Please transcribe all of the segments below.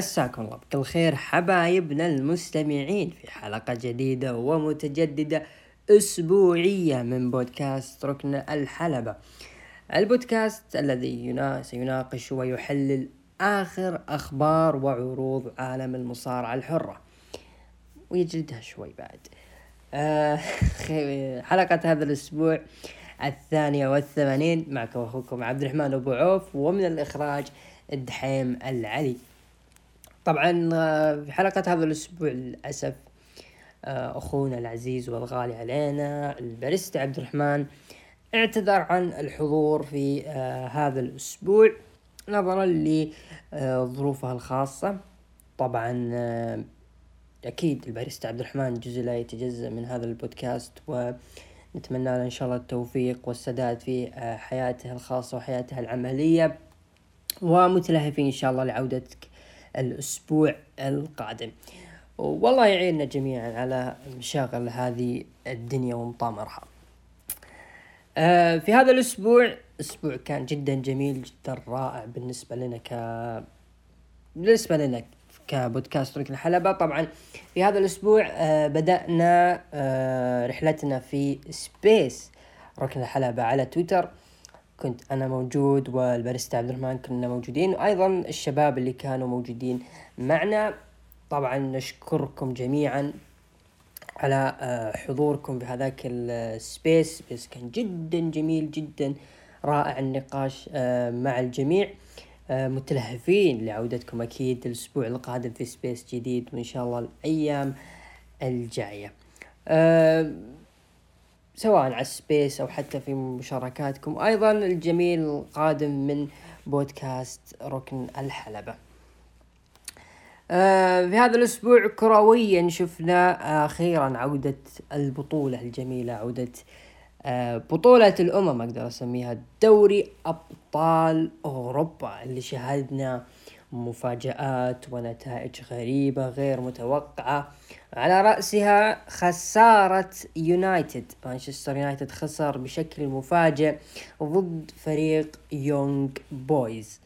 مساكم الله بكل خير حبايبنا المستمعين في حلقة جديدة ومتجددة أسبوعية من بودكاست ركن الحلبة. البودكاست الذي ينا... سيناقش ويحلل آخر أخبار وعروض عالم المصارعة الحرة. ويجلدها شوي بعد. آه حلقة هذا الأسبوع الثانية والثمانين معكم أخوكم عبد الرحمن أبو عوف ومن الإخراج الدحيم العلي. طبعا آه، في حلقة هذا الأسبوع للأسف آه، أخونا العزيز والغالي علينا الباريستا عبد الرحمن اعتذر عن الحضور في آه، هذا الأسبوع نظرا لظروفه الخاصة. طبعا أكيد الباريستا عبد الرحمن جزء لا يتجزأ من هذا البودكاست ونتمنى له إن شاء الله التوفيق والسداد في حياته الخاصة وحياته العملية. ومتلهفين إن شاء الله لعودتك الأسبوع القادم. والله يعيننا جميعا على مشاغل هذه الدنيا ومطامرها. آه في هذا الأسبوع أسبوع كان جدا جميل جدا رائع بالنسبة لنا ك بالنسبة لنا كبودكاست ركن الحلبة. طبعا في هذا الأسبوع آه بدأنا آه رحلتنا في سبيس ركن الحلبة على تويتر. كنت أنا موجود والباريستا عبد الرحمن كنا موجودين وأيضا الشباب اللي كانوا موجودين معنا. طبعا نشكركم جميعا على آه، حضوركم في هذاك ال Space. بس كان جدا جميل جدا رائع النقاش آه، مع الجميع. آه، متلهفين لعودتكم أكيد الأسبوع القادم في Space جديد وإن شاء الله الأيام الجاية. سواء على السبيس أو حتى في مشاركاتكم. أيضا الجميل القادم من بودكاست ركن الحلبة. آه في هذا الأسبوع كرويا شفنا أخيرا عودة البطولة الجميلة عودة آه بطولة الأمم أقدر أسميها دوري أبطال أوروبا اللي شاهدنا مفاجآت ونتائج غريبة غير متوقعة. على رأسها خسارة يونايتد. مانشستر يونايتد خسر بشكل مفاجئ ضد فريق يونغ بويز.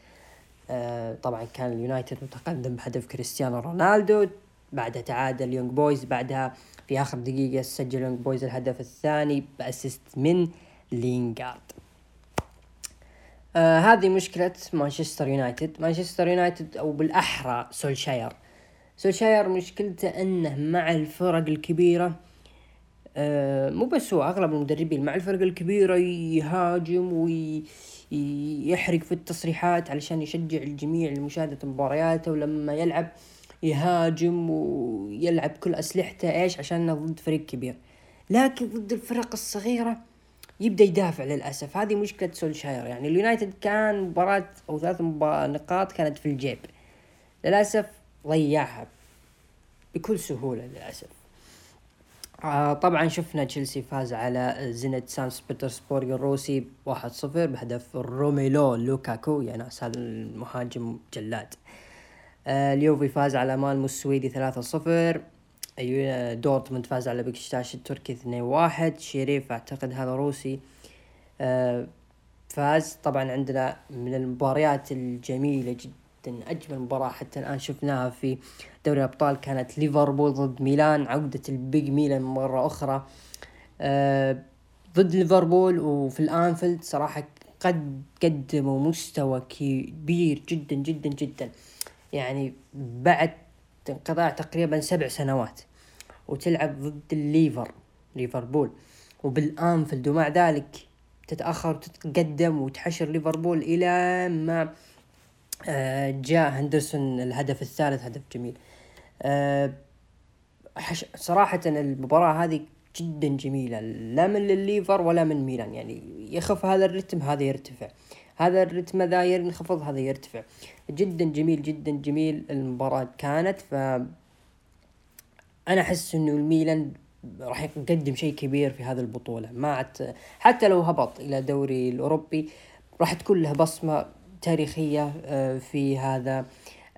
آه طبعا كان اليونايتد متقدم بهدف كريستيانو رونالدو. بعدها تعادل يونغ بويز. بعدها في آخر دقيقة سجل يونغ بويز الهدف الثاني ب assist من لينغارد. آه هذه مشكلة مانشستر يونايتد. مانشستر يونايتد أو بالأحرى سولشاير. سولشاير مشكلته أنه مع الفرق الكبيرة آه مو بس هو أغلب المدربين مع الفرق الكبيرة يهاجم ويحرق في التصريحات علشان يشجع الجميع لمشاهدة مبارياته ولما يلعب يهاجم ويلعب كل أسلحته إيش؟ عشان ضد فريق كبير. لكن ضد الفرق الصغيرة يبدأ يدافع للأسف. هذه مشكلة سولشاير. يعني اليونايتد كان مباراة أو ثلاث نقاط كانت في الجيب. للأسف ضيعها بكل سهولة للأسف. آه طبعا شفنا تشيلسي فاز على زينيت سانت بيترسبورغ الروسي 1-0 بهدف روميلو لوكاكو يا ناس هذا المهاجم جلاد. آه اليوفي فاز على مالمو السويدي 3-0 أيوة دورتموند فاز على بشكتاش التركي اثنين واحد. شريف أعتقد هذا روسي. آه فاز طبعا عندنا من المباريات الجميلة جدا أجمل مباراة حتى الآن شفناها في دوري الأبطال كانت ليفربول ضد ميلان عودة ال big ميلان مرة أخرى. آه ضد ليفربول وفي الأنفيلد صراحة قد قدموا مستوى كبير جدا جدا جدا. يعني بعد انقطاع تقريبا سبع سنوات وتلعب ضد الليفر ليفربول. وبالأنفيلد ومع ذلك تتأخر وتتقدم وتحشر ليفربول إلى ما آه، جاء هندرسون الهدف الثالث هدف جميل. آه، صراحة المباراة هذه جدا جميلة لا من الليفر ولا من ميلان يعني يخف هذا الرتم هذا يرتفع. هذا الرتم ذا ينخفض هذا يرتفع. جدا جميل جدا جميل المباراة كانت. ف أنا أحس إنه الميلان راح يقدم شيء كبير في هذه البطولة. ما عت... حتى لو هبط إلى الدوري الأوروبي راح تكون له بصمة تاريخية آه، في هذا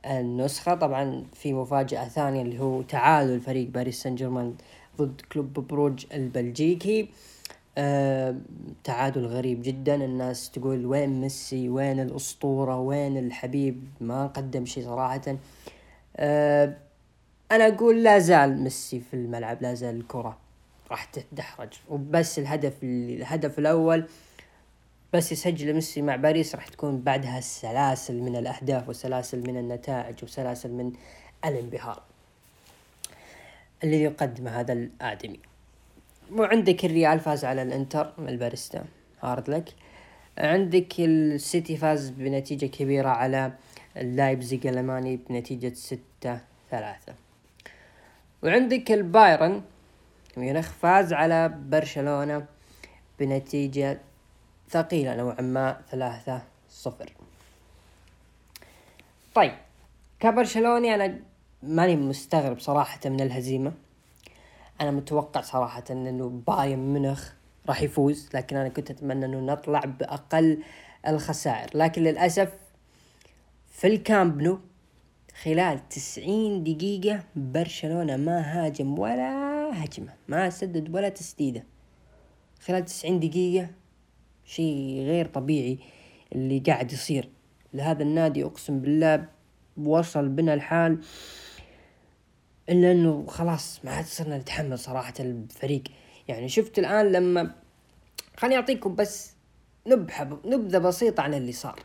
النسخة. طبعا في مفاجأة ثانية اللي هو تعادل فريق باريس سان جيرمان ضد كلوب بروج البلجيكي. آه تعادل غريب جدا. الناس تقول وين ميسي؟ وين الأسطورة؟ وين الحبيب؟ ما قدم شيء صراحة. أه أنا أقول لا زال ميسي في الملعب لا زال الكرة راح تتدحرج وبس الهدف الهدف الأول بس يسجل ميسي مع باريس راح تكون بعدها سلاسل من الأهداف وسلاسل من النتائج وسلاسل من الانبهار. اللي يقدمه هذا الآدمي. وعندك الريال فاز على الانتر الباريستا hard luck. عندك السيتي فاز بنتيجة كبيرة على اللايبزيج الألماني بنتيجة ستة ثلاثة. وعندك البايرن ميونخ فاز على برشلونة بنتيجة ثقيلة نوعا ما ثلاثة صفر. طيب كبرشلوني أنا ماني مستغرب صراحة من الهزيمة. أنا متوقع صراحة أنه بايرن ميونخ راح يفوز لكن أنا كنت أتمنى أنه نطلع بأقل الخسائر. لكن للأسف في الكامب نو خلال تسعين دقيقة برشلونة ما هاجم ولا هجمة ما سدد ولا تسديدة. خلال تسعين دقيقة شيء غير طبيعي اللي قاعد يصير. لهذا النادي أقسم بالله وصل بنا الحال إلا إنه خلاص ما عاد صرنا نتحمل صراحة الفريق. يعني شفت الآن لما خليني أعطيكم بس نبحة نبذة بسيطة عن اللي صار.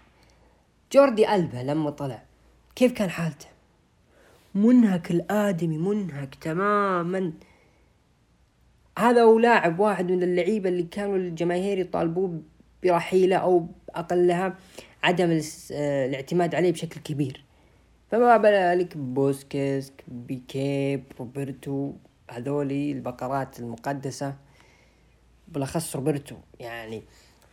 جوردي ألبا لما طلع كيف كان حالته؟ منهك الآدمي منهك تماما. هذا هو لاعب واحد من اللعيبة اللي كانوا الجماهير يطالبوه برحيله أو أقلها عدم الاعتماد عليه بشكل كبير. فما بالك بوسكيتس بيكيه روبرتو هذولي البقرات المقدسة. بالأخص روبرتو يعني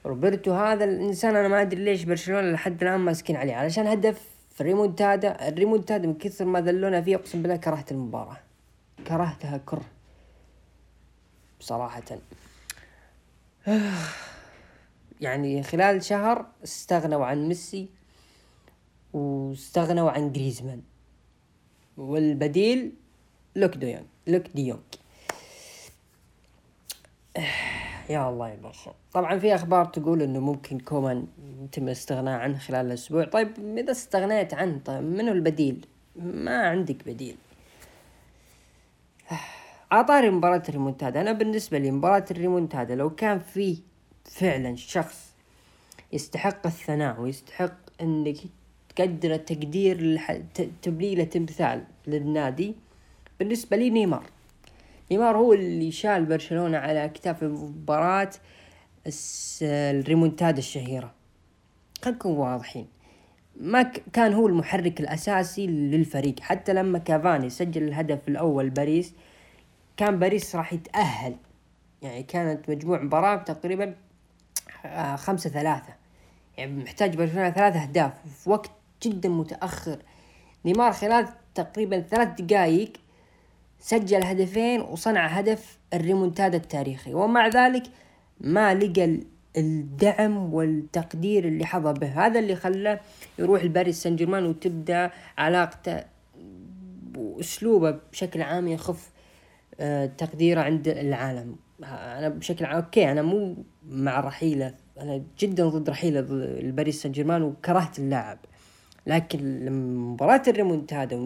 روبرتو هذا الإنسان أنا ما أدري ليش برشلونة لحد الآن ماسكين عليه علشان هدف في الريمونتادا من كثر ما ذلونا فيه أقسم بالله كرهت المباراة. كرهتها كره. بصراحه يعني خلال شهر استغنوا عن ميسي. واستغنوا عن جريزمان. والبديل لوك ديونج لوك ديونج يا الله يا طبعا في أخبار تقول إنه ممكن كومان يتم الاستغناء عنه خلال الأسبوع. طيب إذا استغنيت عنه طيب منو البديل؟ ما عندك بديل. عطاري مباراة الريمونتادا. أنا بالنسبة لي مباراة الريمونتادا لو كان في فعلا شخص يستحق الثناء ويستحق إنك تقدر التقدير تبليله تمثال للنادي. بالنسبة لي نيمار. نيمار هو اللي شال برشلونة على أكتافه مباراة الريمونتادا الشهيرة. خلينا نكون واضحين. ما كان هو المحرك الأساسي للفريق. حتى لما كافاني سجل الهدف الأول باريس كان باريس راح يتأهل. يعني كانت مجموع مباراة تقريبا آه، خمسة ثلاثة. يعني محتاج برشلونة ثلاثة أهداف. في وقت جدا متأخر. نيمار خلال تقريبا ثلاث دقائق سجل هدفين وصنع هدف الريمونتادا التاريخي. ومع ذلك ما لقى الدعم والتقدير اللي حظى به. هذا اللي خلاه يروح لباريس سان جيرمان وتبدأ علاقته وأسلوبه بشكل عام يخف آه، تقديره عند العالم. أنا بشكل عام okay أنا مو مع رحيله. أنا جدا ضد رحيله الباريس سان جيرمان وكرهت اللاعب. لكن مباراة الريمونتادا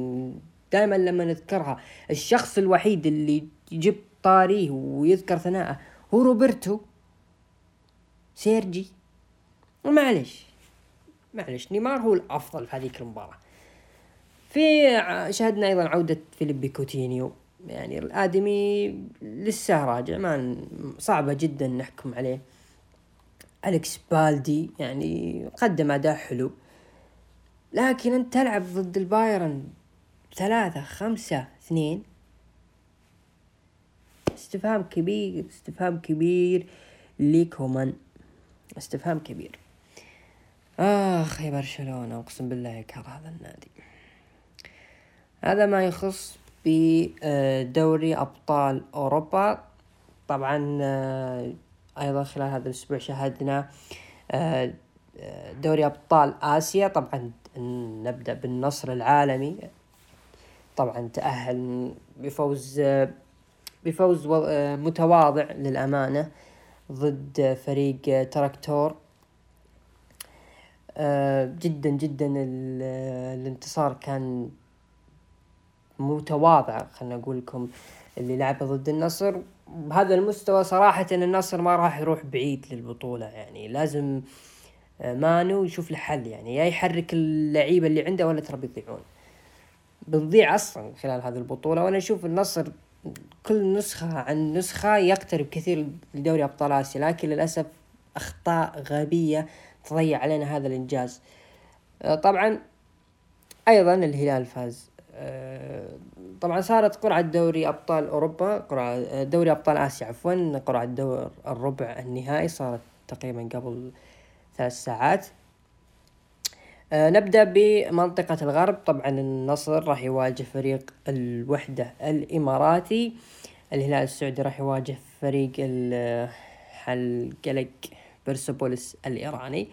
دائما لما نذكرها الشخص الوحيد اللي يجيب طاريه ويذكر ثناءه هو روبرتو سيرجي. ومعلش معلش نيمار هو الأفضل في هذيك المباراة. في شاهدنا أيضا عودة فيليبي كوتينيو. يعني الآدمي لسه راجع ما صعبة جدا نحكم عليه. أليكس بالدي يعني قدم أداء حلو. لكن أنت تلعب ضد البايرن ثلاثة خمسة اثنين. استفهام كبير استفهام كبير لكومان استفهام كبير. آخ يا برشلونة أقسم بالله يكره هذا النادي. هذا ما يخص بدوري أبطال أوروبا. طبعا آه، أيضا خلال هذا الأسبوع شاهدنا آه، دوري أبطال آسيا. طبعا نبدأ بالنصر العالمي. طبعا تأهل بفوز بفوز متواضع للأمانة ضد فريق تراكتور. جدا جدا الانتصار كان متواضعة خلنا نقول لكم اللي لعبه ضد النصر. بهذا المستوى صراحة النصر ما راح يروح بعيد للبطولة يعني لازم آه، مانو يشوف له حل يعني يا يحرك اللعيبة اللي عنده ولا ترى بيضيعون. بنضيع أصلا خلال هذه البطولة وأنا أشوف النصر كل نسخة عن نسخة يقترب كثير لدوري أبطال آسيا لكن للأسف أخطاء غبية تضيع علينا هذا الإنجاز. آه، طبعا أيضا الهلال فاز. آه، طبعا صارت قرعة دوري أبطال أوروبا قرعة دوري أبطال آسيا عفوا قرعة دور الربع النهائي صارت تقريبا قبل ثلاث ساعات. آه نبدأ بمنطقة الغرب. طبعا النصر راح يواجه فريق الوحدة الإماراتي. الهلال السعودي راح يواجه فريق القلق بيرسبوليس الإيراني.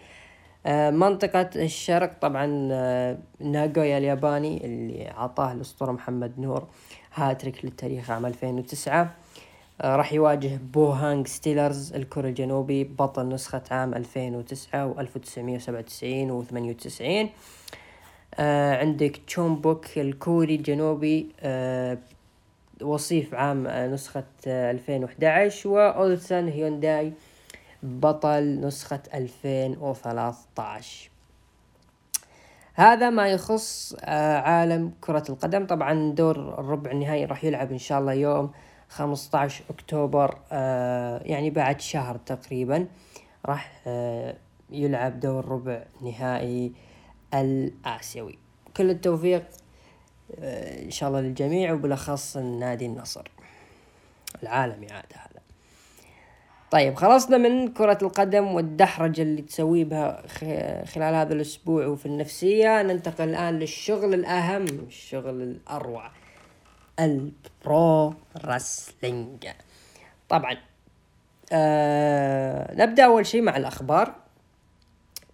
آه منطقة الشرق طبعا آه ناغويا الياباني اللي عطاه الأسطورة محمد نور هاتريك للتاريخ عام 2009 آه، راح يواجه بوهانغ ستيلرز الكوري الجنوبي بطل نسخة عام 2009 و 1997 و 98 آه عندك تشومبوك الكوري الجنوبي آه وصيف عام آه نسخة آه 2011 وأولسان هيونداي بطل نسخة 2013 هذا ما يخص آه عالم كرة القدم. طبعا دور الربع النهائي راح يلعب إن شاء الله يوم 15 أكتوبر آه يعني بعد شهر تقريبا راح آه يلعب دور ربع نهائي الآسيوي. كل التوفيق آه إن شاء الله للجميع وبالأخص النادي النصر. العالمي عاد هذا. طيب خلصنا من كرة القدم والدحرجة اللي تسوي بها خلال هذا الأسبوع وفي النفسية. ننتقل الآن للشغل الأهم الشغل الأروع. ال pro wrestling. طبعا آه نبدأ أول شيء مع الأخبار.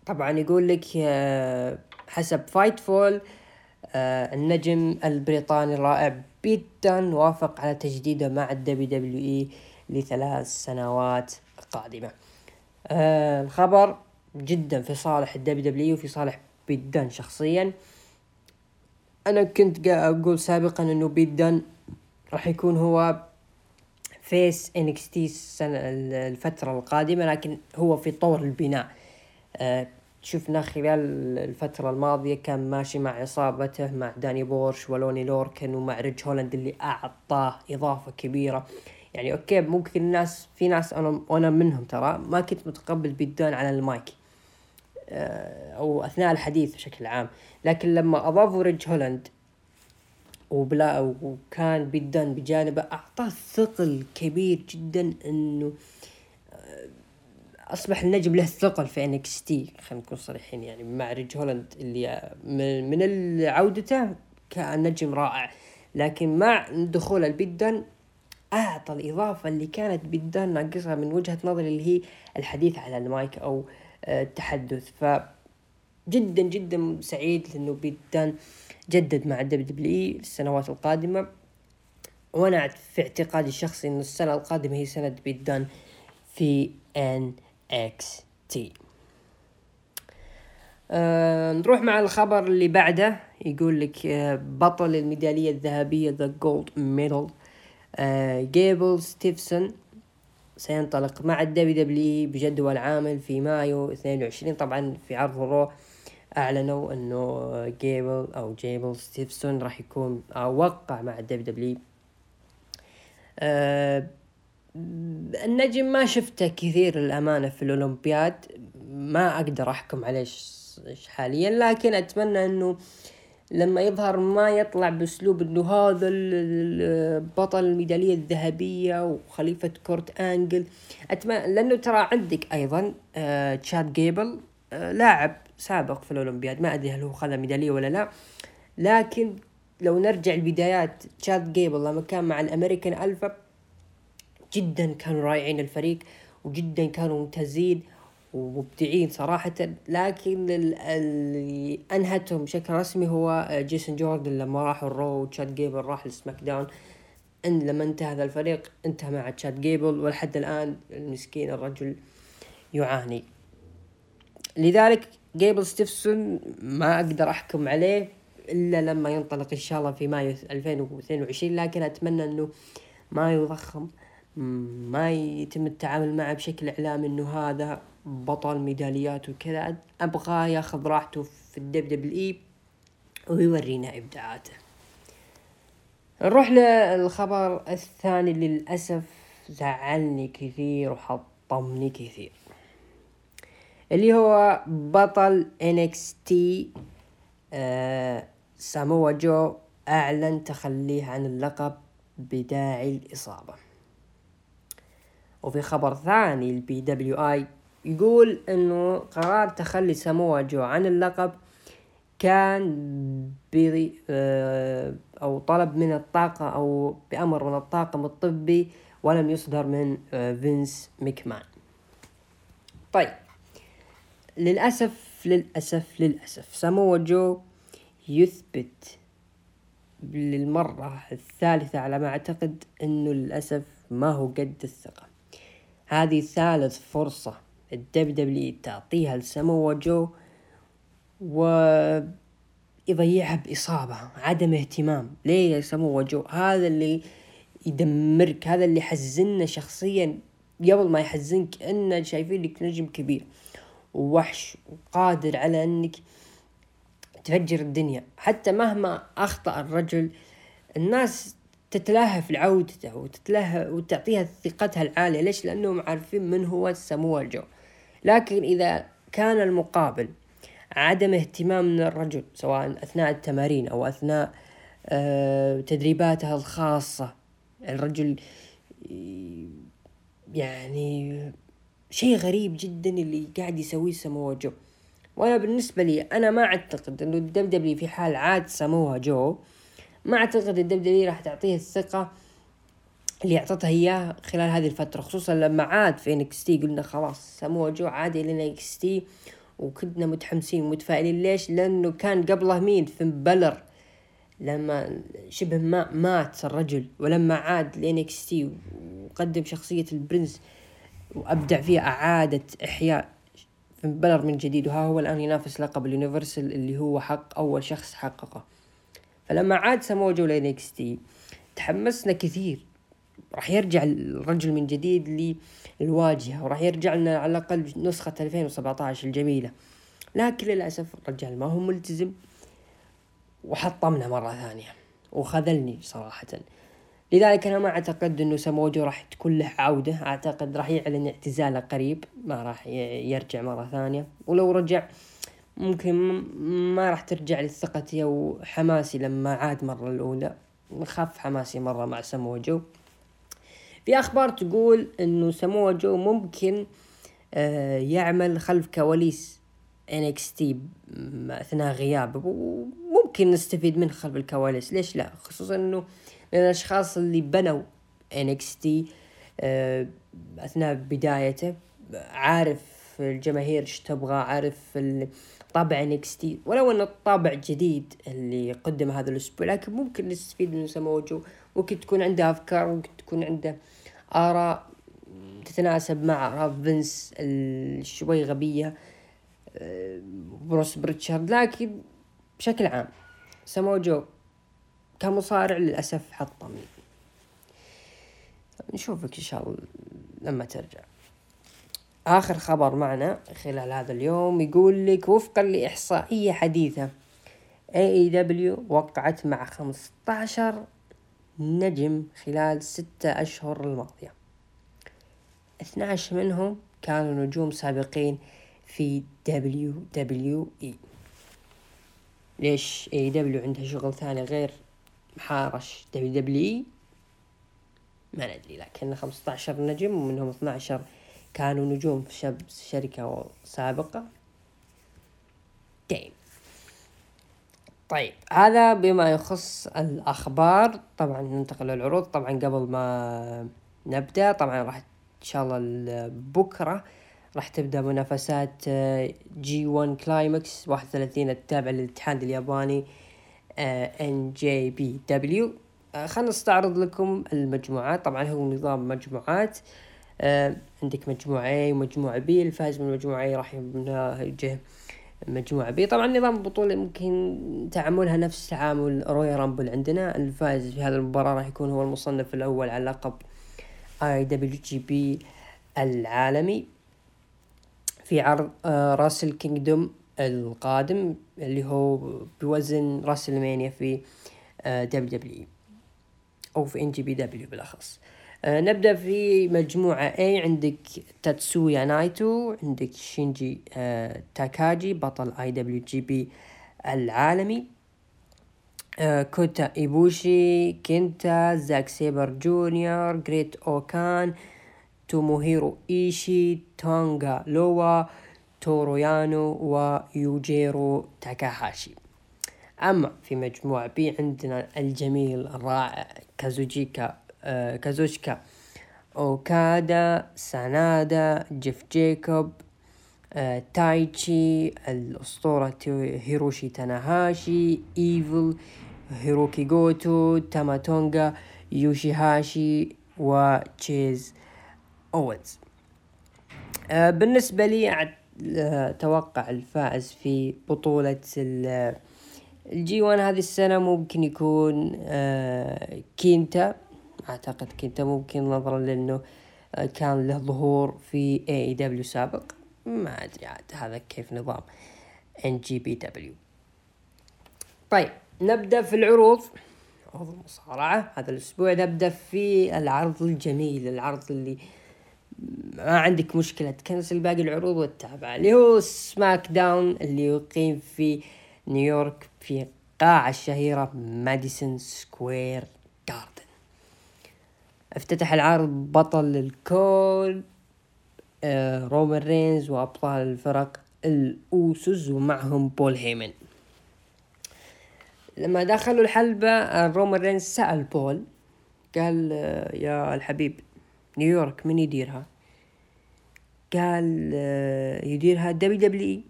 طبعا يقول لك آه حسب Fightful آه النجم البريطاني الرائع بيت دن وافق على تجديده مع ال WWE لثلاث سنوات قادمة. آه الخبر جدا في صالح ال WW وفي صالح بيت دن شخصيا. آه أنا كنت أقول سابقا إنه بيت دن راح يكون هو face NXT السنة الفترة القادمة لكن هو في طور البناء. أه شفنا خلال الفترة الماضية كان ماشي مع إصابته مع داني بيرتش وأوني لوركن ومع ريدج هولاند اللي أعطاه إضافة كبيرة. يعني أوكي ممكن الناس في ناس أنا وأنا منهم ترى ما كنت متقبل بيت دن على المايك. آه، أو أثناء الحديث بشكل عام. لكن لما اضافوا ريدج هولاند وبلا وكان بيت دن بجانبه أعطاه ثقل كبير جدا إنه آه، أصبح النجم له ثقل في NXT. خلينا نكون صريحين يعني مع ريدج هولاند اللي من عودته كان نجم رائع. لكن مع دخول البيت دن أعطى الإضافة اللي كانت بيت دن ناقصها من وجهة نظري اللي هي الحديث على المايك أو التحدث. ف جدا جدا سعيد لأنه بيت دن جدد مع ال WW السنوات القادمة. وأنا في اعتقادي الشخصي ان السنة القادمة هي سنة بيت دن في NXT. آه نروح مع الخبر اللي بعده. يقول لك آه بطل الميدالية الذهبية the gold medal جيبل ستيفسون سينطلق مع ال WW بجدول كامل في مايو 22 طبعا في عرض ال Raw أعلنوا إنه جيبل أو جيبل ستيفسون راح يكون أو وقع مع ال WW آه النجم ما شفته كثير للأمانة في الأولمبياد. ما أقدر أحكم عليه حاليا لكن أتمنى أنه لما يظهر ما يطلع بأسلوب إنه هذا بطل الميدالية الذهبية وخليفة كورت أنجل. اتمنى لأنه ترى عندك أيضا آه تشاد جيبل آه لاعب سابق في الأولمبياد. ما أدري هل هو خذ ميدالية ولا لا. لكن لو نرجع لبدايات تشاد جيبل لما كان مع ال American Alpha جدا كانوا رائعين الفريق وجدا كانوا ممتازين. ومبدعين صراحة لكن اللي أنهتهم بشكل رسمي هو جيسون جوردن لما راح ال Raw وتشاد جيبل راح ل SmackDown. إن لما انتهى هذا الفريق انتهى مع تشاد جيبل ولحد الآن المسكين الرجل يعاني. لذلك جيبل ستيفسون ما أقدر أحكم عليه إلا لما ينطلق إن شاء الله في مايو 2022 لكن أتمنى إنه ما يضخم ما يتم التعامل معه بشكل إعلامي إنه هذا بطل ميداليات وكذا ابغاه ياخذ راحته في ال WWE ويورينا إبداعاته. نروح للخبر الثاني للأسف زعلني كثير وحطمني كثير. اللي هو بطل NXT آه ساموا جو أعلن تخليه عن اللقب بداعي الإصابة. وفي خبر ثاني ال PWI يقول إنه قرار تخلي ساموا جو عن اللقب كان بي آه، أو طلب من الطاقة أو بأمر من الطاقم الطبي ولم يصدر من آه، فينس مكمان. طيب للأسف للأسف للأسف ساموا جو يثبت للمرة الثالثة على ما أعتقد أنه للأسف ما هو قد الثقة. هذه ثالث فرصة ال WW تعطيها لساموا جو يضيعها بإصابة عدم اهتمام. ليه يا ساموا جو هذا اللي يدمرك هذا اللي يحزننا شخصيا. قبل ما يحزنك إنه شايفين لك نجم كبير ووحش وقادر على إنك تفجر الدنيا. حتى مهما أخطأ الرجل الناس تتلهى في عودته وتتلهى وتعطيها ثقتها العالية. ليش؟ لأنهم عارفين من هو سمو جو لكن إذا كان المقابل عدم اهتمام من الرجل سواء أثناء التمارين أو أثناء آه، تدريباته الخاصة الرجل يعني شيء غريب جدا اللي قاعد يسويه سموه جو. وأنا بالنسبة لي أنا ما أعتقد إنه الدبدبلي في حال عاد سموها جو ما أعتقد الدبدبلي راح تعطيه الثقة اللي اعطتها إياه خلال هذه الفترة خصوصا لما عاد في NXT قلنا خلاص سموها جو عاد إلى NXT وكنا متحمسين ومتفائلين. ليش؟ لأنه كان قبله مين؟ فين بالور. لما شبه ما مات الرجل ولما عاد ل NXT وقدم شخصية ال Prince وأبدع فيها اعادة إحياء فين بالور من جديد. وها هو الآن ينافس لقب ال Universal اللي هو حق أول شخص حققه. فلما عاد سموجو لانكس تي تحمسنا كثير. راح يرجع الرجل من جديد للواجهة وراح يرجع لنا على الأقل نسخة 2017 الجميلة. لكن للأسف الرجال ما هو ملتزم وحطمنا مرة ثانية وخذلني صراحة. لذلك أنا ما أعتقد أنه سموجو راح تكون له عودة أعتقد راح يعلن اعتزاله قريب ما راح يرجع مرة ثانية. ولو رجع ممكن ما راح ترجع لي ثقتي وحماسي لما عاد مرة الأولى. خف حماسي مرة مع سموجو. في أخبار تقول أنه سموه جو ممكن آه يعمل خلف كواليس NXT أثناء غيابه وممكن نستفيد منه خلف الكواليس. ليش لا؟ خصوصا أنه من الأشخاص اللي بنوا NXT آه أثناء بدايته عارف الجماهير إيش تبغى عارف طابع NXT ولو إنه الطابع جديد اللي قدم هذا الأسبوع لكن ممكن نستفيد من سموجو. ممكن تكون عنده أفكار ممكن تكون عنده آراء تتناسب مع آراء فينس شوي غبية آه، بروس بريتشارد. لكن بشكل عام سامو كمصارع للأسف حطمني نشوفك إن شاء الله لما ترجع. آخر خبر معنا خلال هذا اليوم يقول لك وفقا لإحصائية حديثة AEW وقعت مع 15 نجم خلال ستة أشهر الماضية. 12 منهم كانوا نجوم سابقين في إي. ليش إي دبليو عندها شغل ثاني غير محارش WWE ما ندري لكن 15 نجم ومنهم 12 كانوا نجوم في شركة سابقة. دايم طيب. هذا بما يخص الأخبار طبعا ننتقل للعروض. طبعا قبل ما نبدأ طبعا راح إن شاء الله بكرة راح تبدأ منافسات G1 Climax 31 التابع للاتحاد الياباني NJPW. خلنا نستعرض لكم المجموعات. طبعا هو نظام مجموعات. آه عندك مجموعة A ومجموعة B. الفائز من المجموعة A راح يواجه مجموعة B. طبعا نظام البطولة ممكن تعاملها نفس تعامل Royal Rumble عندنا. الفائز في هذه المباراة راح يكون هو المصنف الأول على لقب IWGP العالمي في عرض آه، Wrestle Kingdom القادم اللي هو بوزن WrestleMania في WWE أو في NJPW بالأخص. آه نبدأ في مجموعة A. عندك تاتسويا نايتو عندك شينجي آه تاكاجي بطل IWGP العالمي. آه كوتا إيبوشي كينتا زاك سيبر جونيور جريت أوكان توموهيرو إيشي تونغا لوا تورويانو ويوجيرو تاكاهاشي. أما في مجموعة B عندنا الجميل الرائع كازوجيكا آه كازوشكا أوكادا سانادا جيف جيكوب آه تايتشي الأسطورة هيروشي تاناهاشي إيفل هيروكي جوتو تاماتونغا يوشيهاشي وتشيز أوينز. آه بالنسبة لي أتوقع الفائز في بطولة ال G1 هذه السنة ممكن يكون آه كينتا. أعتقد كينتا ممكن نظرا لأنه آه كان له ظهور في AEW سابق. ما أدري عاد هذا كيف نظام NJPW طيب نبدأ في العروض. عروض المصارعة هذا الأسبوع نبدأ في العرض الجميل العرض اللي ما عندك مشكلة تكنسل باقي العروض وتتابع اللي هو SmackDown اللي يقيم في نيويورك في قاعة الشهيرة ماديسون سكوير. افتتح العرض بطل الكون آه رومان رينز وأبطال الفرق الأوسوس ومعهم بول هيمن. لما دخلوا الحلبة رومان رينز سأل بول قال آه يا الحبيب نيويورك من يديرها؟ قال آه يديرها WWE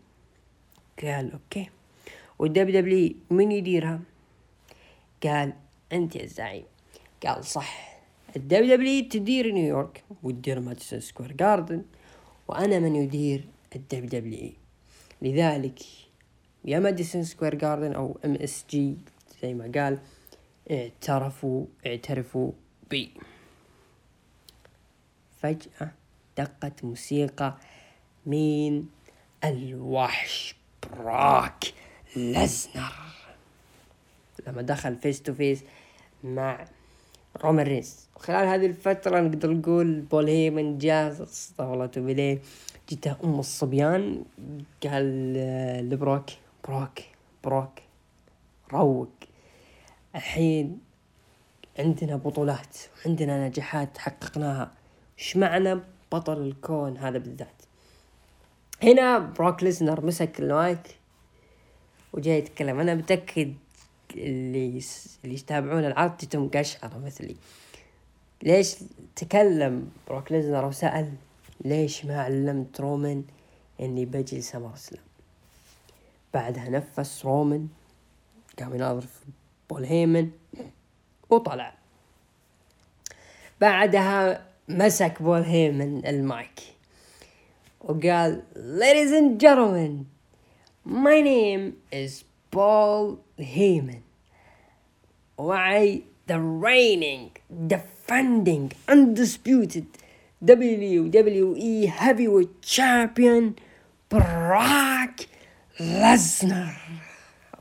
قال okay. وال WWE من يديرها؟ قال أنت يا الزعيم قال صح. ال WWE تدير نيويورك وتدير ماديسون سكوير جاردن وأنا من يدير ال WWE لذلك يا ماديسون سكوير جاردن أو MSG زي ما قال اعترفوا اعترفوا بي. فجأة دقت موسيقى مين الوحش بروك ليزنر. لما دخل face to face مع رومان رينز خلال هذه الفترة نقدر نقول بول هيمن جاء استغفر الله جته أم الصبيان قال لبروك بروك بروك روق. الحين عندنا بطولات عندنا نجاحات حققناها. إيش معنى بطل الكون هذا بالذات؟ هنا بروك ليزنر مسك المايك وجاي يتكلم. أنا متأكد اللي اللي يتابعون العرض جتهم قشعرة مثلي. ليش تكلم بروك ليزنر وسأل ليش ما علمت رومان إني بجي سمر سلام بعدها نفس رومان قام يناظر في بول هيمن وطلع. بعدها مسك بول هيمن المايك وقال ladies and gentlemen my name is Paul Heyman ومعي the reigning defending undisputed WWE heavyweight champion Brock Lesnar.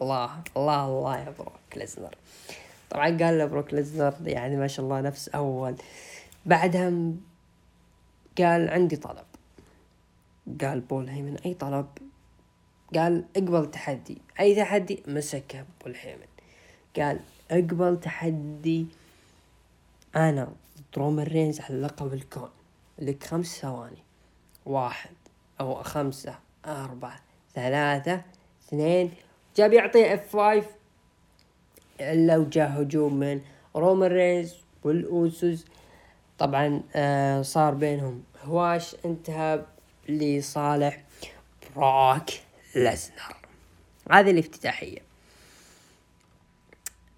الله الله الله يا بروك ليزنر طبعا قال له بروك ليزنر يعني ما شاء الله نفس أول. بعدها قال عندي طلب. قال بول هيمن أي طلب؟ قال اقبل تحدي أي تحدي؟ مسكه بول هيمن قال اقبل تحدي أنا ضد رومان رينز على لقب الكون. لك خمس ثواني. واحد أو خمسة أربعة ثلاثة اثنين. جاب يعطي F5 إلا وجاء هجوم من رومان رينز والأوسوس. طبعا آه صار بينهم هواش انتهى لصالح براك. ليزنر هذه الافتتاحية.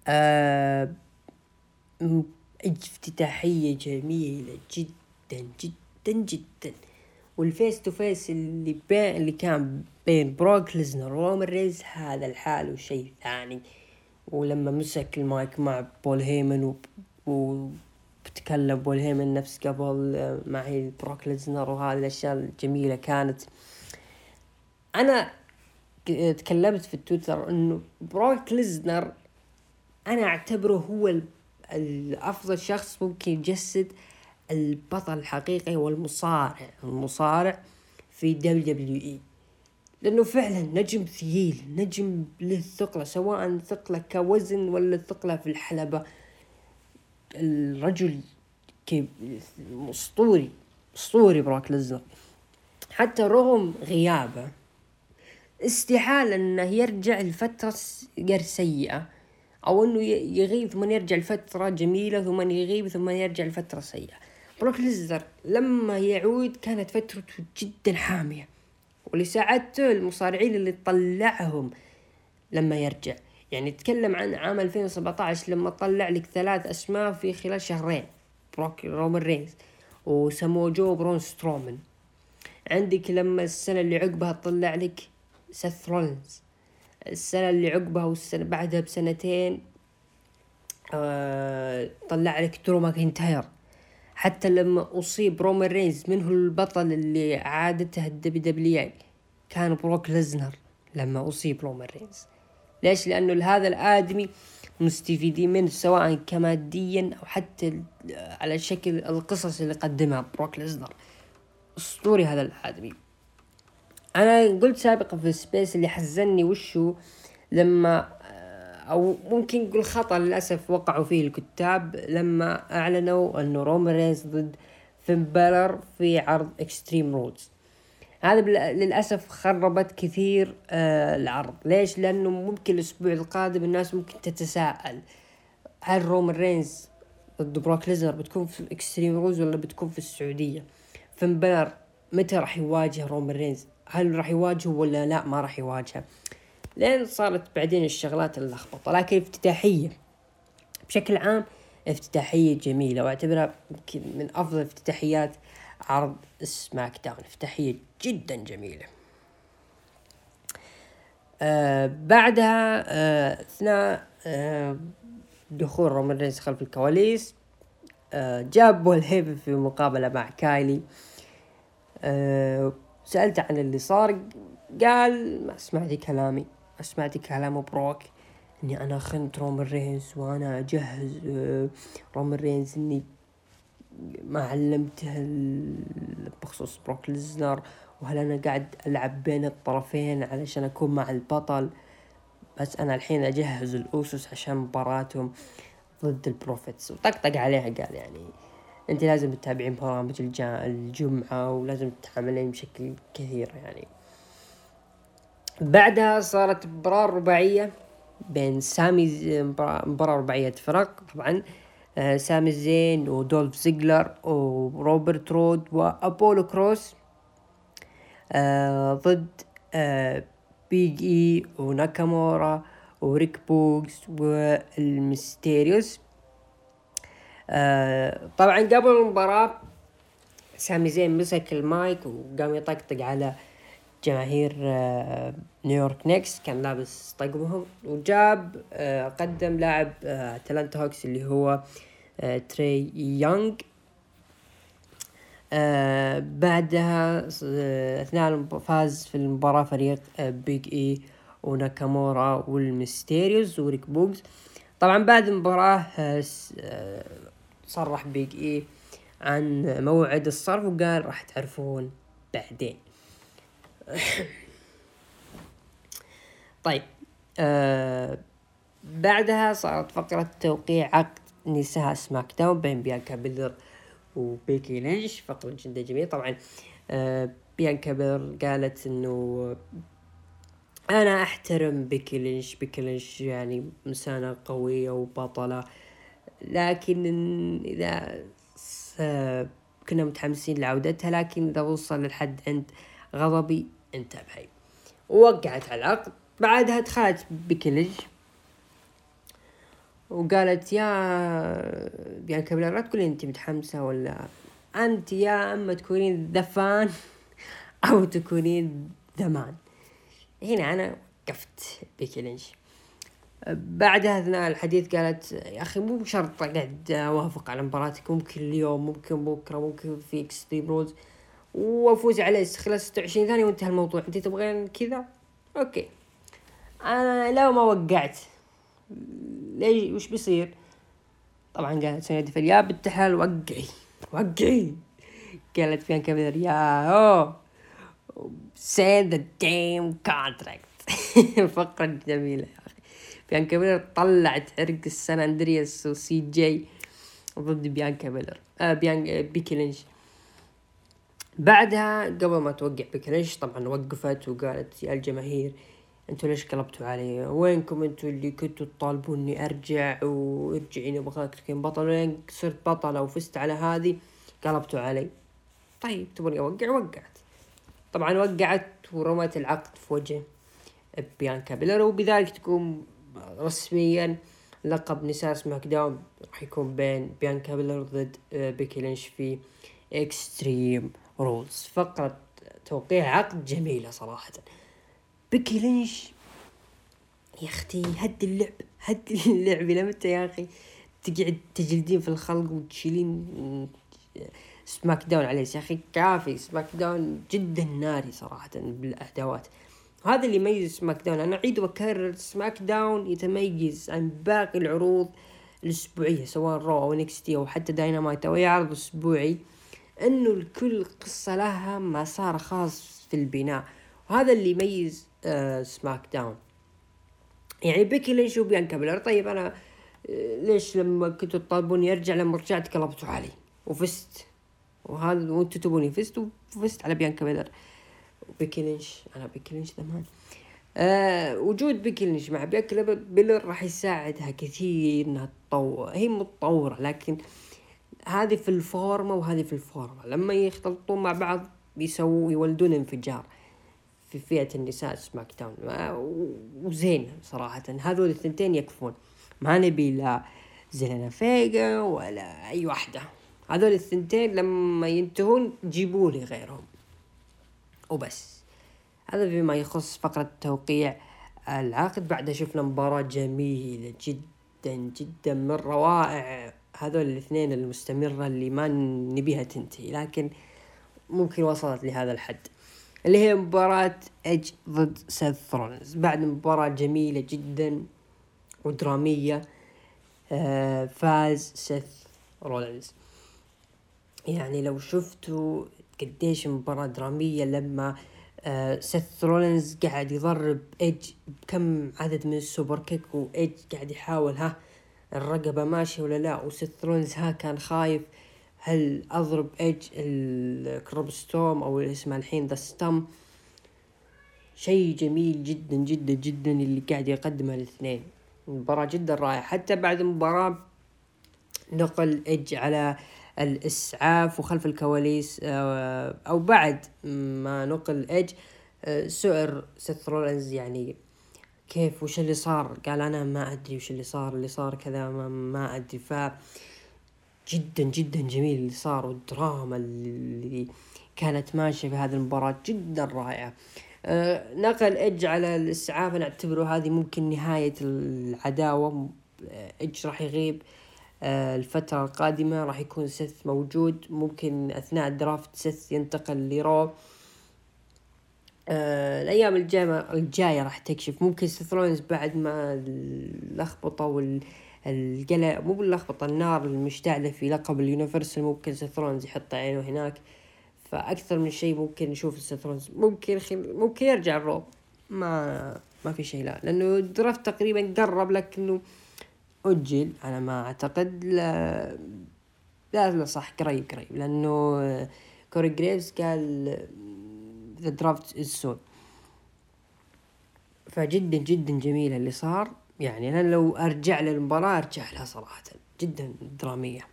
آه افتتاحية جميلة جدا جدا جدا. وال face to face اللي بين اللي كان بين بروك ليزنر ورومان رينز هذا الحال وشيء ثاني. ولما مسك المايك مع بول هيمن و, و... بتكلم بول هيمن نفس قبل آه، مع بروك ليزنر وهذه الأشياء الجميلة كانت. أنا تكلمت في التويتر إنه بروك ليزنر أنا أعتبره هو الأفضل شخص ممكن يجسد البطل الحقيقي والمصارع المصارع في WWE. لأنه فعلا نجم ثقيل نجم له ثقلة سواء ثقلة كوزن ولا ثقلة في الحلبة. الرجل أسطوري أسطوري براك ليزنر حتى رغم غيابه استحالة إنه يرجع لفترة غير سيئة. أو إنه يغيب ثم يرجع لفترة جميلة ثم يغيب ثم يرجع لفترة سيئة. بروك ليزر لما يعود كانت فترته جدا حامية. ولساعدته المصارعين اللي طلعهم لما يرجع. يعني تكلم عن عام 2017 لما طلع لك ثلاث أسماء في خلال شهرين. بروك رومان رينز. وسمو جو برون سترومان عندك لما السنة اللي عقبها طلع لك سيث رولنز السنة اللي عقبها والسنة بعدها بسنتين آه طلع لك درو ماكنتاير حتى لما أصيب رومان رينز منه البطل اللي عادته ال WW كان بروك ليزنر لما أصيب رومان رينز. ليش؟ لأنه هذا الآدمي مستفيدين منه سواء كماديا أو حتى على شكل القصص اللي قدمها بروك ليزنر. أسطوري هذا الآدمي. أنا قلت سابقا في ال space اللي حزني وشو لما آه، أو ممكن نقول خطأ للأسف وقعوا فيه الكتاب لما أعلنوا انه رومان رينز ضد فين بالر في عرض اكستريم رولز هذا للأسف خربت كثير آه العرض. ليش؟ لأنه ممكن الأسبوع القادم الناس ممكن تتساءل هل رومان رينز ضد بروك ليزنر بتكون في الاكستريم رولز ولا بتكون في السعودية؟ فين بالر متى راح يواجه رومان رينز هل راح يواجهه ولا لا؟ ما راح يواجهه. لين صارت بعدين الشغلات اللخبطة. لكن افتتاحية. بشكل عام افتتاحية جميلة. وأعتبرها يمكن من أفضل افتتاحيات عرض سماك داون. افتتاحية جدا جميلة. آه بعدها آه اثناء آه دخول رومان رينز خلف الكواليس آه جاب بول في مقابلة مع كايلي. آه سألته عن اللي صار قال ما سمعتي كلامي ما سمعتي كلام بروك إني أنا خنت رومان رينز وأنا أجهز آه، رومان رينز إني ما علمته بخصوص بروك ليزنر وهل أنا قاعد ألعب بين الطرفين علشان أكون مع البطل؟ بس أنا الحين أجهز الاوسوس عشان مباراتهم ضد البروفيتس. وطقطق عليها قال يعني انت لازم تتابعين برامج الجمعة ولازم تتعاملين بشكل كثير يعني. بعدها صارت مباراة رباعية بين سامي مباراة رباعية فرق طبعا آه، سامي زين ودولف زيجلر وروبرت رود وأبولو كروس آه، ضد آه، بيج إي وناكامورا وريك بوغز والميستيريوس. آه طبعا قبل المباراة سامي زين مسك المايك وقام يطقطق على جماهير آه نيويورك نيكس كان لابس طقمهم وجاب آه قدم لاعب أتلانتا هوكس اللي هو آه تري يونغ. آه بعدها آه أثناء فاز في المباراة فريق آه بيج اي وناكامورا والميستيريوز وريك بوغز طبعا بعد المباراة آه, آه، صرح بيج اي عن موعد الصرف وقال راح تعرفون بعدين. طيب آه بعدها صارت فقرة توقيع عقد نساء سماك داون بين بيانكا بلير وبيكي لينش. فقرة جدا جميلة. طبعا آه بيانكا بلير قالت إنه أنا أحترم بيكي لينش. بيكي لينش يعني إنسانة قوية وبطلة. لكن إذا كنا متحمسين لعودتها لكن إذا وصل للحد عند غضبي انتبهي. ووقعت على العقد بعدها دخلت بكلج. وقالت يا بيانكا بلير لا تقولين انت متحمسة ولا انت يا أما تكونين the fan أو تكونين the man. هنا أنا وقفت بيكي لينش بعدها اثناء الحديث قالت يا أخي مو بشرط أقعد أوافق على مباراتك ممكن اليوم ممكن بكرة ممكن في اكستريم رولز وأفوز عليه خلال 26 ثانية وانتهى الموضوع. أنت تبغين كذا؟ Okay. أنا لو ما وقعت ليش؟ وش بيصير؟ طبعا قالت سندي يا بنت الحلال وقعي وقعي. قالت بيانكا بيلر yo sign the damn contract فقرة جميلة. يا بيانكا بيلر طلعت عرق ال San Andreas و CJ. ضد بيانكا بيلر آه بيان بيكي لينش. بعدها قبل ما توقع بيكي لينش طبعا وقفت وقالت يا الجماهير أنتوا ليش قلبتوا علي؟ وينكم أنتوا اللي كنتوا تطالبوني أرجع وارجعي نبغاك تكون بطل؟ وين صرت بطلة وفزت على هذه؟ قلبتوا علي. طيب تبوني أوقع؟ وقعت. طبعا وقعت ورمت العقد في وجه بيانكا بيلر وبذلك تكون رسميا لقب نساء SmackDown راح يكون بين بيانكا بيلر ضد آه، بيكي لينش في Extreme Rules فقرة توقيع عقد جميلة صراحة. بيكي لينش يا أختي هد اللعب هد اللعب إلى متى يا أخي؟ تقعد تجلدين في الخلق وتشيلين SmackDown عليه. يا أخي كافي SmackDown جدا ناري صراحة بالعداوات وهذا اللي يميز SmackDown أنا أعيد وأكرر SmackDown يتميز عن باقي العروض الأسبوعية سواء Raw أو NXT أو حتى داينامايت أو أي عرض أسبوعي إنه الكل قصة لها مسار خاص في البناء. وهذا اللي يميز آه SmackDown يعني بيكي لينش وبيانكا بلر طيب أنا آه ليش لما كنتوا تطالبوني أرجع لما رجعت قلبتوا علي؟ وفزت. وهذا وأنتوا تبوني فزت وفزت على بيانكا بيلر وبيكي لينش أنا بيكي زمان آه وجود بيكي لينش مع بيانكا بيلر راح يساعدها كثير إنها تطور هي متطورة لكن هذه في الفورمة وهذه في الفورمة. لما يختلطون مع بعض بيسووا يولدون انفجار في فئة النساء SmackDown وزين صراحة. هذول الثنتين يكفون. ما نبي لا زيلينا فيجا ولا أي واحدة. هذول الثنتين لما ينتهون جيبوا لي غيرهم وبس. هذا فيما يخص فقرة توقيع العقد بعدها شفنا مباراة جميلة جدا جدا من روائع. هذول الاثنين المستمرة اللي ما نبيها تنتهي لكن ممكن وصلت لهذا الحد. اللي هي مباراة ايج ضد سيث رولنز بعد مباراة جميلة جدا ودرامية آه فاز سيث رولنز يعني لو شفتوا قديش مباراة درامية لما آه سيث رولنز قاعد يضرب ايج بكم عدد من ال superkick وايج قاعد يحاول ها الرقبة ماشية ولا لا؟ وسيث رولنز ها كان خايف هل أضرب ايج ال Curb Stomp أو اللي اسمه الحين The Stomp شيء جميل جدا جدا جدا اللي قاعد يقدمه الاثنين. مباراة جدا رائعة. حتى بعد المباراة نقل ايج على الإسعاف وخلف الكواليس آه، أو بعد ما نقل إيج آه، سئل سيث رولنز يعني كيف وش اللي صار؟ قال أنا ما أدري وش اللي صار اللي صار كذا ما, ما أدري. ف جدا جدا جميل اللي صار والدراما اللي كانت ماشية في هذه المباراة جدا رائعة. أه نقل إيج على الإسعاف أنا أعتبره هذه ممكن نهاية العداوة. إيج راح يغيب. أه الفترة القادمة راح يكون سيث موجود. ممكن أثناء ال draft سيث ينتقل ل Raw. أه الأيام الجاية الجاية راح تكشف. ممكن سيث رولينز بعد ما اللخبطة وال القلق مو باللخبطة النار المشتعلة في لقب ال Universal ممكن سيث رولنز يحط عينه هناك. فأكثر من شيء ممكن نشوف سيث رولنز ممكن خل... ممكن يرجع ال Raw. ما ما في شيء لا لأنه ال draft تقريبا قرب لكنه أجل أنا ما أعتقد لا لا, لا صح قريب قريب لأنه كوري جريفز قال the draft is soon فجدا جدا جميل اللي صار. يعني أنا لو أرجع للمباراة أرجع لها صراحة جدا درامية.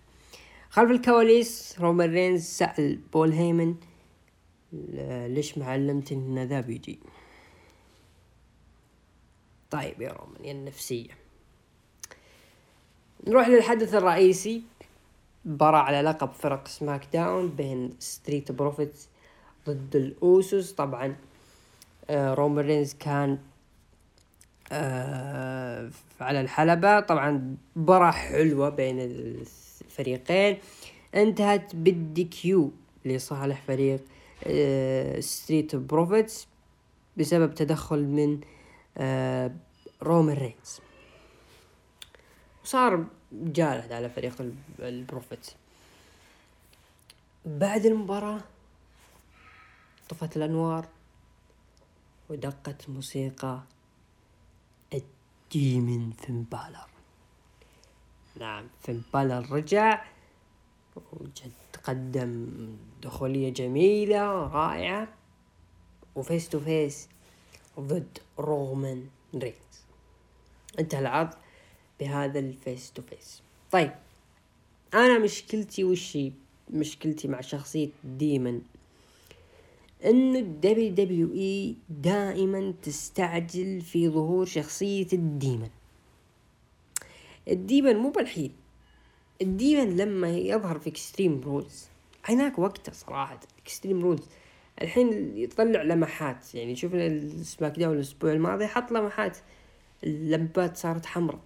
خلف الكواليس رومان رينز سأل بول هيمن ليش ما علمتني إن ذا بيجي؟ طيب يا رومان يا النفسية. نروح للحدث الرئيسي. مباراة على لقب فرق SmackDown بين Street Profits ضد ال Usos. طبعا آه رومان رينز كان آه على الحلبة. طبعا مباراة حلوة بين الفريقين. انتهت بال DQ لصالح فريق آه Street Profits بسبب تدخل من آه رومان رينز. وصار جالد على فريق ال Profits بعد المباراة طفت الأنوار ودقت موسيقى ال Demon فين بالر. نعم فين بالر رجع وجد قدم دخولية جميلة رائعة و face to face ضد رومان رينز. انتهى العرض. بهذا ال face to face طيب أنا مشكلتي وشي مشكلتي مع شخصية Demon. انه ال WWE دائما تستعجل في ظهور شخصية ال Demon. ال Demon مو بالحين. ال Demon لما يظهر في Extreme Rules هناك وقته صراحة. Extreme Rules الحين يطلع لمحات. يعني شوف ال SmackDown الأسبوع الماضي حط لمحات. اللمبات صارت حمراء.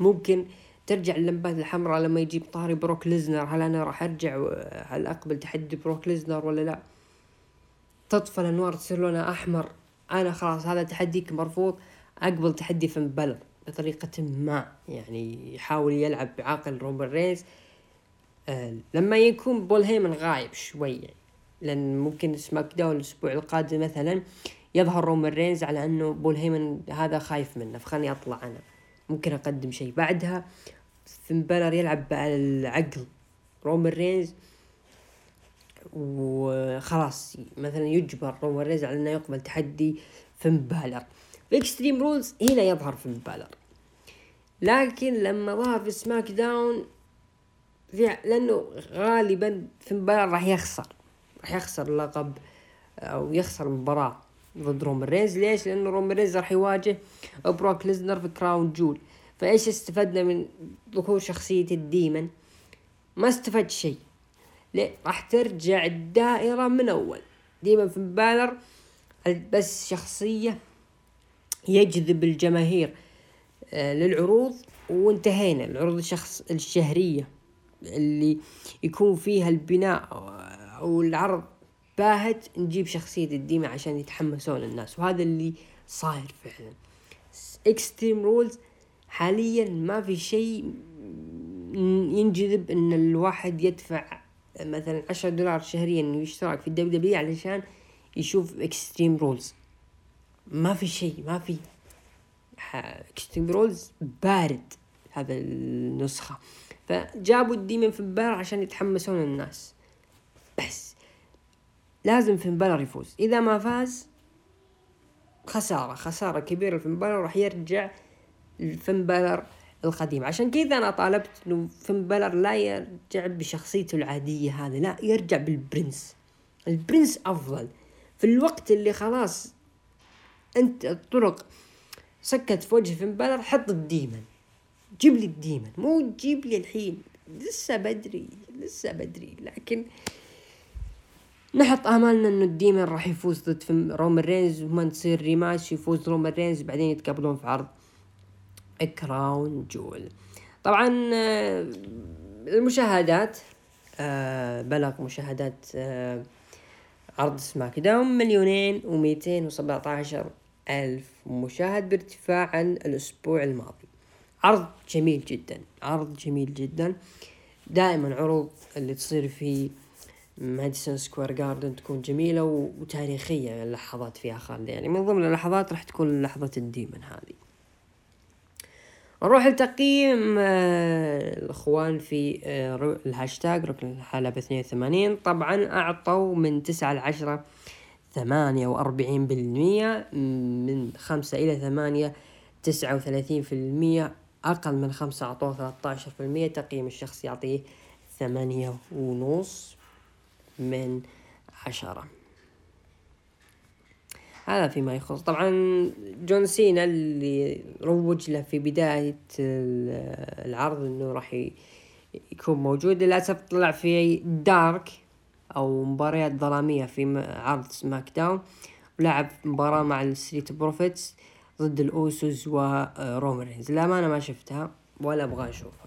ممكن ترجع اللمبات الحمراء لما يجيب طاري بروك ليزنر. هل أنا راح أرجع هل أقبل تحدي بروك ليزنر ولا لا؟ تطفى الأنوار تصير لونها أحمر. أنا خلاص هذا تحديك مرفوض. أقبل تحدي فين بالر بطريقة ما يعني يحاول يلعب بعقل رومان رينز. آه لما يكون بول هيمن غايب شوي يعني لأن ممكن SmackDown الأسبوع القادم مثلا يظهر رومان رينز على أنه بول هيمن هذا خايف منه فخلني أطلع أنا. ممكن أقدم شيء. بعدها فين بالر يلعب على العقل رومان رينز. وخلاص مثلا يجبر رومان رينز على إنه يقبل تحدي فين بالر في Extreme Rules هنا يظهر فين بالر لكن لما ظهر في SmackDown في لأنه غالبا فين بالر راح يخسر. راح يخسر اللقب أو يخسر المباراة. ضد رومان رينز ليش؟ لأنه رومان رينز راح يواجه بروك ليزنر في Crown Jewel فإيش استفدنا من ظهور شخصية الديمن؟ ما استفدت شيء ليه؟ راح ترجع الدائرة من أول ديمن في بالر بس شخصية يجذب الجماهير آه، للعروض وانتهينا العروض الشخص الشهرية اللي يكون فيها البناء أو العرض باهت نجيب شخصية الديمة عشان يتحمسون الناس وهذا اللي صاير فعلا. Extreme Rules حاليا ما في شيء ينجذب إن الواحد يدفع مثلا عشرة دولار شهريا إنه يشترك في ال WW علشان يشوف Extreme Rules ما في شيء ما في. Extreme Rules بارد هذا النسخة. فجابوا ال Demon في البار عشان يتحمسون الناس. بس. لازم فين يفوز إذا ما فاز خسارة. خسارة كبيرة فين بالر راح يرجع فين بالر القديم. عشان كذا أنا طالبت إنه فين لا يرجع بشخصيته العادية هذه لا يرجع بال Prince. ال Prince أفضل. في الوقت اللي خلاص أنت الطرق سكت في وجه فين حط ال Demon. جيب لي ال Demon. مو تجيب لي الحين. لسه بدري. لسه بدري. لكن نحط آمالنا إنه ال Demon راح يفوز ضد رومان رينز وما تصير rematch يفوز رومان رينز بعدين يتقابلون في عرض. Crown Jewel. طبعا آه، المشاهدات آه، بلغ مشاهدات آه، عرض SmackDown مليونين وميتين وسبعة عشر ألف مشاهد بارتفاع عن الأسبوع الماضي. عرض جميل جدا عرض جميل جدا. دائما عروض اللي تصير في Madison Square Garden تكون جميلة وتاريخية اللحظات فيها خالدة. يعني من ضمن اللحظات راح تكون لحظة ال Demon هذه. نروح لتقييم آه، الإخوان في آه، الهاشتاج ركن الحلبة اثنين وثمانين. طبعا أعطوا من تسعة لعشرة ثمانية وأربعين بالمية من خمسة إلى ثمانية تسعة وثلاثين في المية أقل من خمسة أعطوه ثلاثة عشر في المية تقييم الشخص يعطيه ثمانية ونص. من عشرة. هذا فيما يخص. طبعا جون سينا اللي روج له في بداية العرض إنه راح يكون موجود للأسف طلع في dark أو مباريات ظلامية في عرض SmackDown. ولعب مباراة مع ال Street Profits ضد ال Usos ورومان رينز للأمانة ما شفتها ولا أبغى أشوفها.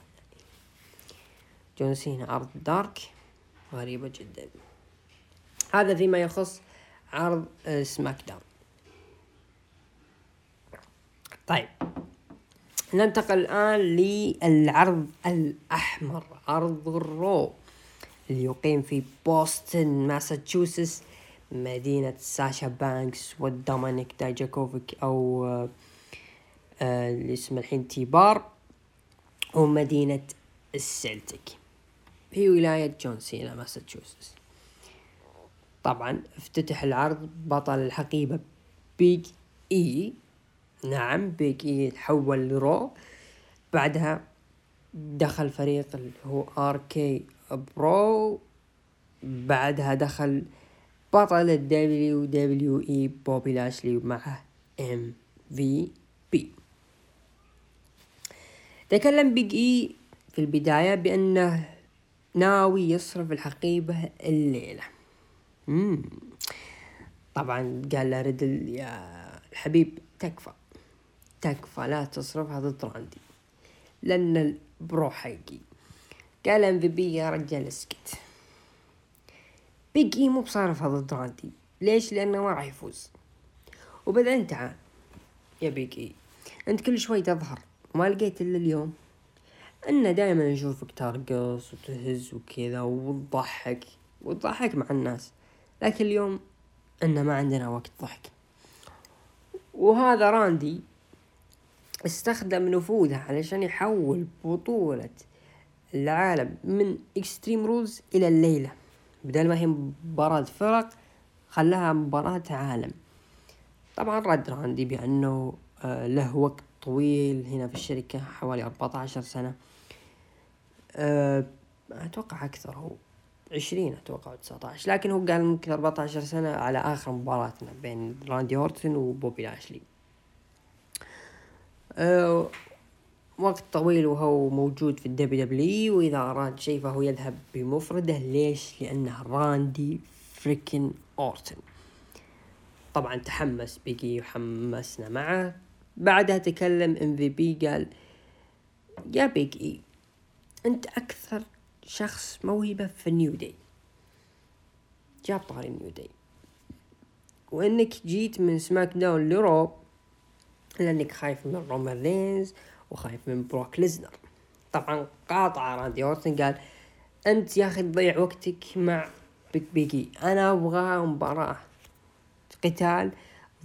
جون سينا عرض dark. غريبة جدا. هذا فيما يخص عرض SmackDown طيب. ننتقل الآن للعرض الأحمر عرض ال Raw اللي يقيم في بوسطن ماساتشوستس مدينة ساشا بانكس ودومينيك دايجاكوفيك أو آه، آه، اللي اسمه الحين تيبار ومدينة ال Celtic في ولاية جون سينا ماساتشوستس. طبعا افتتح العرض بطل الحقيبة Big E. نعم Big E تحول ل Raw. بعدها دخل فريق اللي هو RK Bro. بعدها دخل بطل ال WWE بوبي لاشلي معه MVP. تكلم Big E في البداية بأنه ناوي يصرف الحقيبة الليلة. مم. طبعا قال له ريدل يا الحبيب تكفى تكفى لا تصرفها ضد راندي لأن ال bro حقي قال MVP يا رجال اسكت. بيج اي مو بصارفها ضد راندي ليش؟ لأنه ما راح يفوز. وبعدين تعال يا بيج اي أنت كل شوي تظهر. وما لقيت إلا اليوم. ان دائما نشوفك ترقص وتهز وكذا وتضحك وتضحك مع الناس. لكن اليوم ان ما عندنا وقت ضحك. وهذا راندي استخدم نفوذه علشان يحول بطولة العالم من Extreme Rules إلى الليلة. بدل ما هي مباراة فرق خلاها مباراة عالم. طبعا رد راندي بأنه آه، له وقت طويل هنا في الشركة حوالي 14 سنة. أه أتوقع أكثر هو عشرين أتوقع تسعتاش لكن هو قال ممكن 14 سنة على آخر مباراتنا بين راندي اورتن وبوبي لاشلي. أه وقت طويل وهو موجود في ال WWE وإذا أراد شيء فهو يذهب بمفرده. ليش؟ لأنه راندي freaking اورتن طبعا تحمس بيجي وحمسنا معه. بعدها تكلم MVP قال يا بيج اي أنت أكثر شخص موهبة في New Day جاب طاري New Day وإنك جيت من SmackDown ل Raw لأنك خايف من رومان رينز وخايف من بروك ليزنر. طبعا قاطع راندي أورتن قال أنت يا أخي تضيع وقتك مع بيك بيج إي أنا أبغى مباراة قتال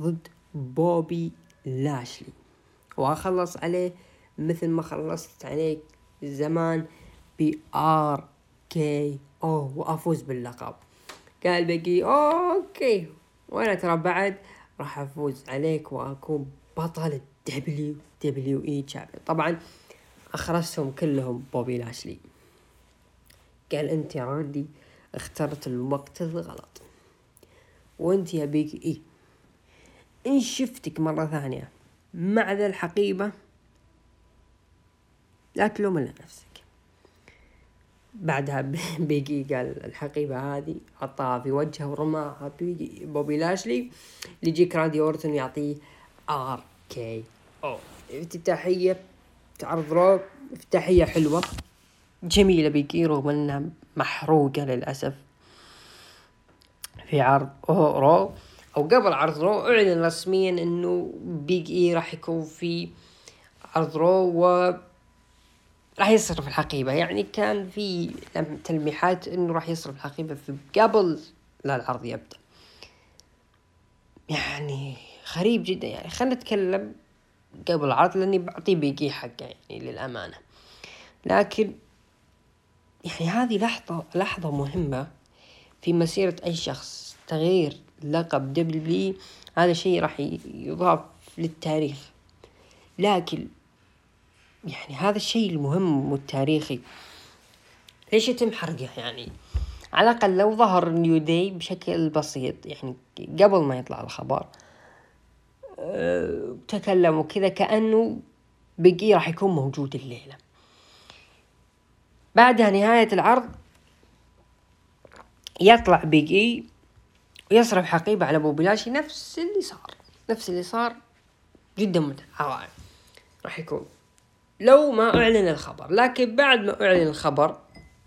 ضد بوبي لاشلي وأخلص عليه مثل ما خلصت عليك زمان ب RKO وأفوز باللقب. قال بيج إي okay وأنا ترى بعد راح أفوز عليك وأكون بطل ال WWE champion. طبعا أخرجتهم كلهم بوبي لاشلي. قال أنت يا راندي اخترت الوقت الغلط. وأنت يا بيج إي إن شفتك مرة ثانية مع ذا الحقيبة لا تلوم الا نفسك بعدها بيجي قال الحقيبة هذه حطها في وجهه ورماها بوبي لاشلي إلا يجيك راندي أورتون يعطيه RKO افتتاحية عرض Raw افتتاحية حلوة. جميلة بيجي رغم انها محروقة للأسف. في عرض Raw أو قبل عرض Raw أعلن رسميا إنه بيج اي راح يكون في عرض رو و راح يصرف الحقيبة. يعني كان في تلميحات إنه راح يصرف الحقيبة في قبل لا العرض يبدأ. يعني غريب جدا. يعني خلينا نتكلم قبل العرض لأني بعطيه بيجي حقه يعني للأمانة. لكن يعني هذه لحظة لحظة مهمة في مسيرة أي شخص. تغيير لقب دبليو هذا شيء راح يضاف للتاريخ. لكن يعني هذا الشيء المهم والتاريخي. ليش يتم حرقه يعني؟ على الأقل لو ظهر نيو داي بشكل بسيط يعني قبل ما يطلع الخبر أه تكلموا كذا كأنه بقي راح يكون موجود الليلة. بعدها نهاية العرض يطلع بيج اي ويصرف حقيبة على بوبي لاشي نفس اللي صار. نفس اللي صار جدا متعة راح يكون. لو ما أعلن الخبر. لكن بعد ما أعلن الخبر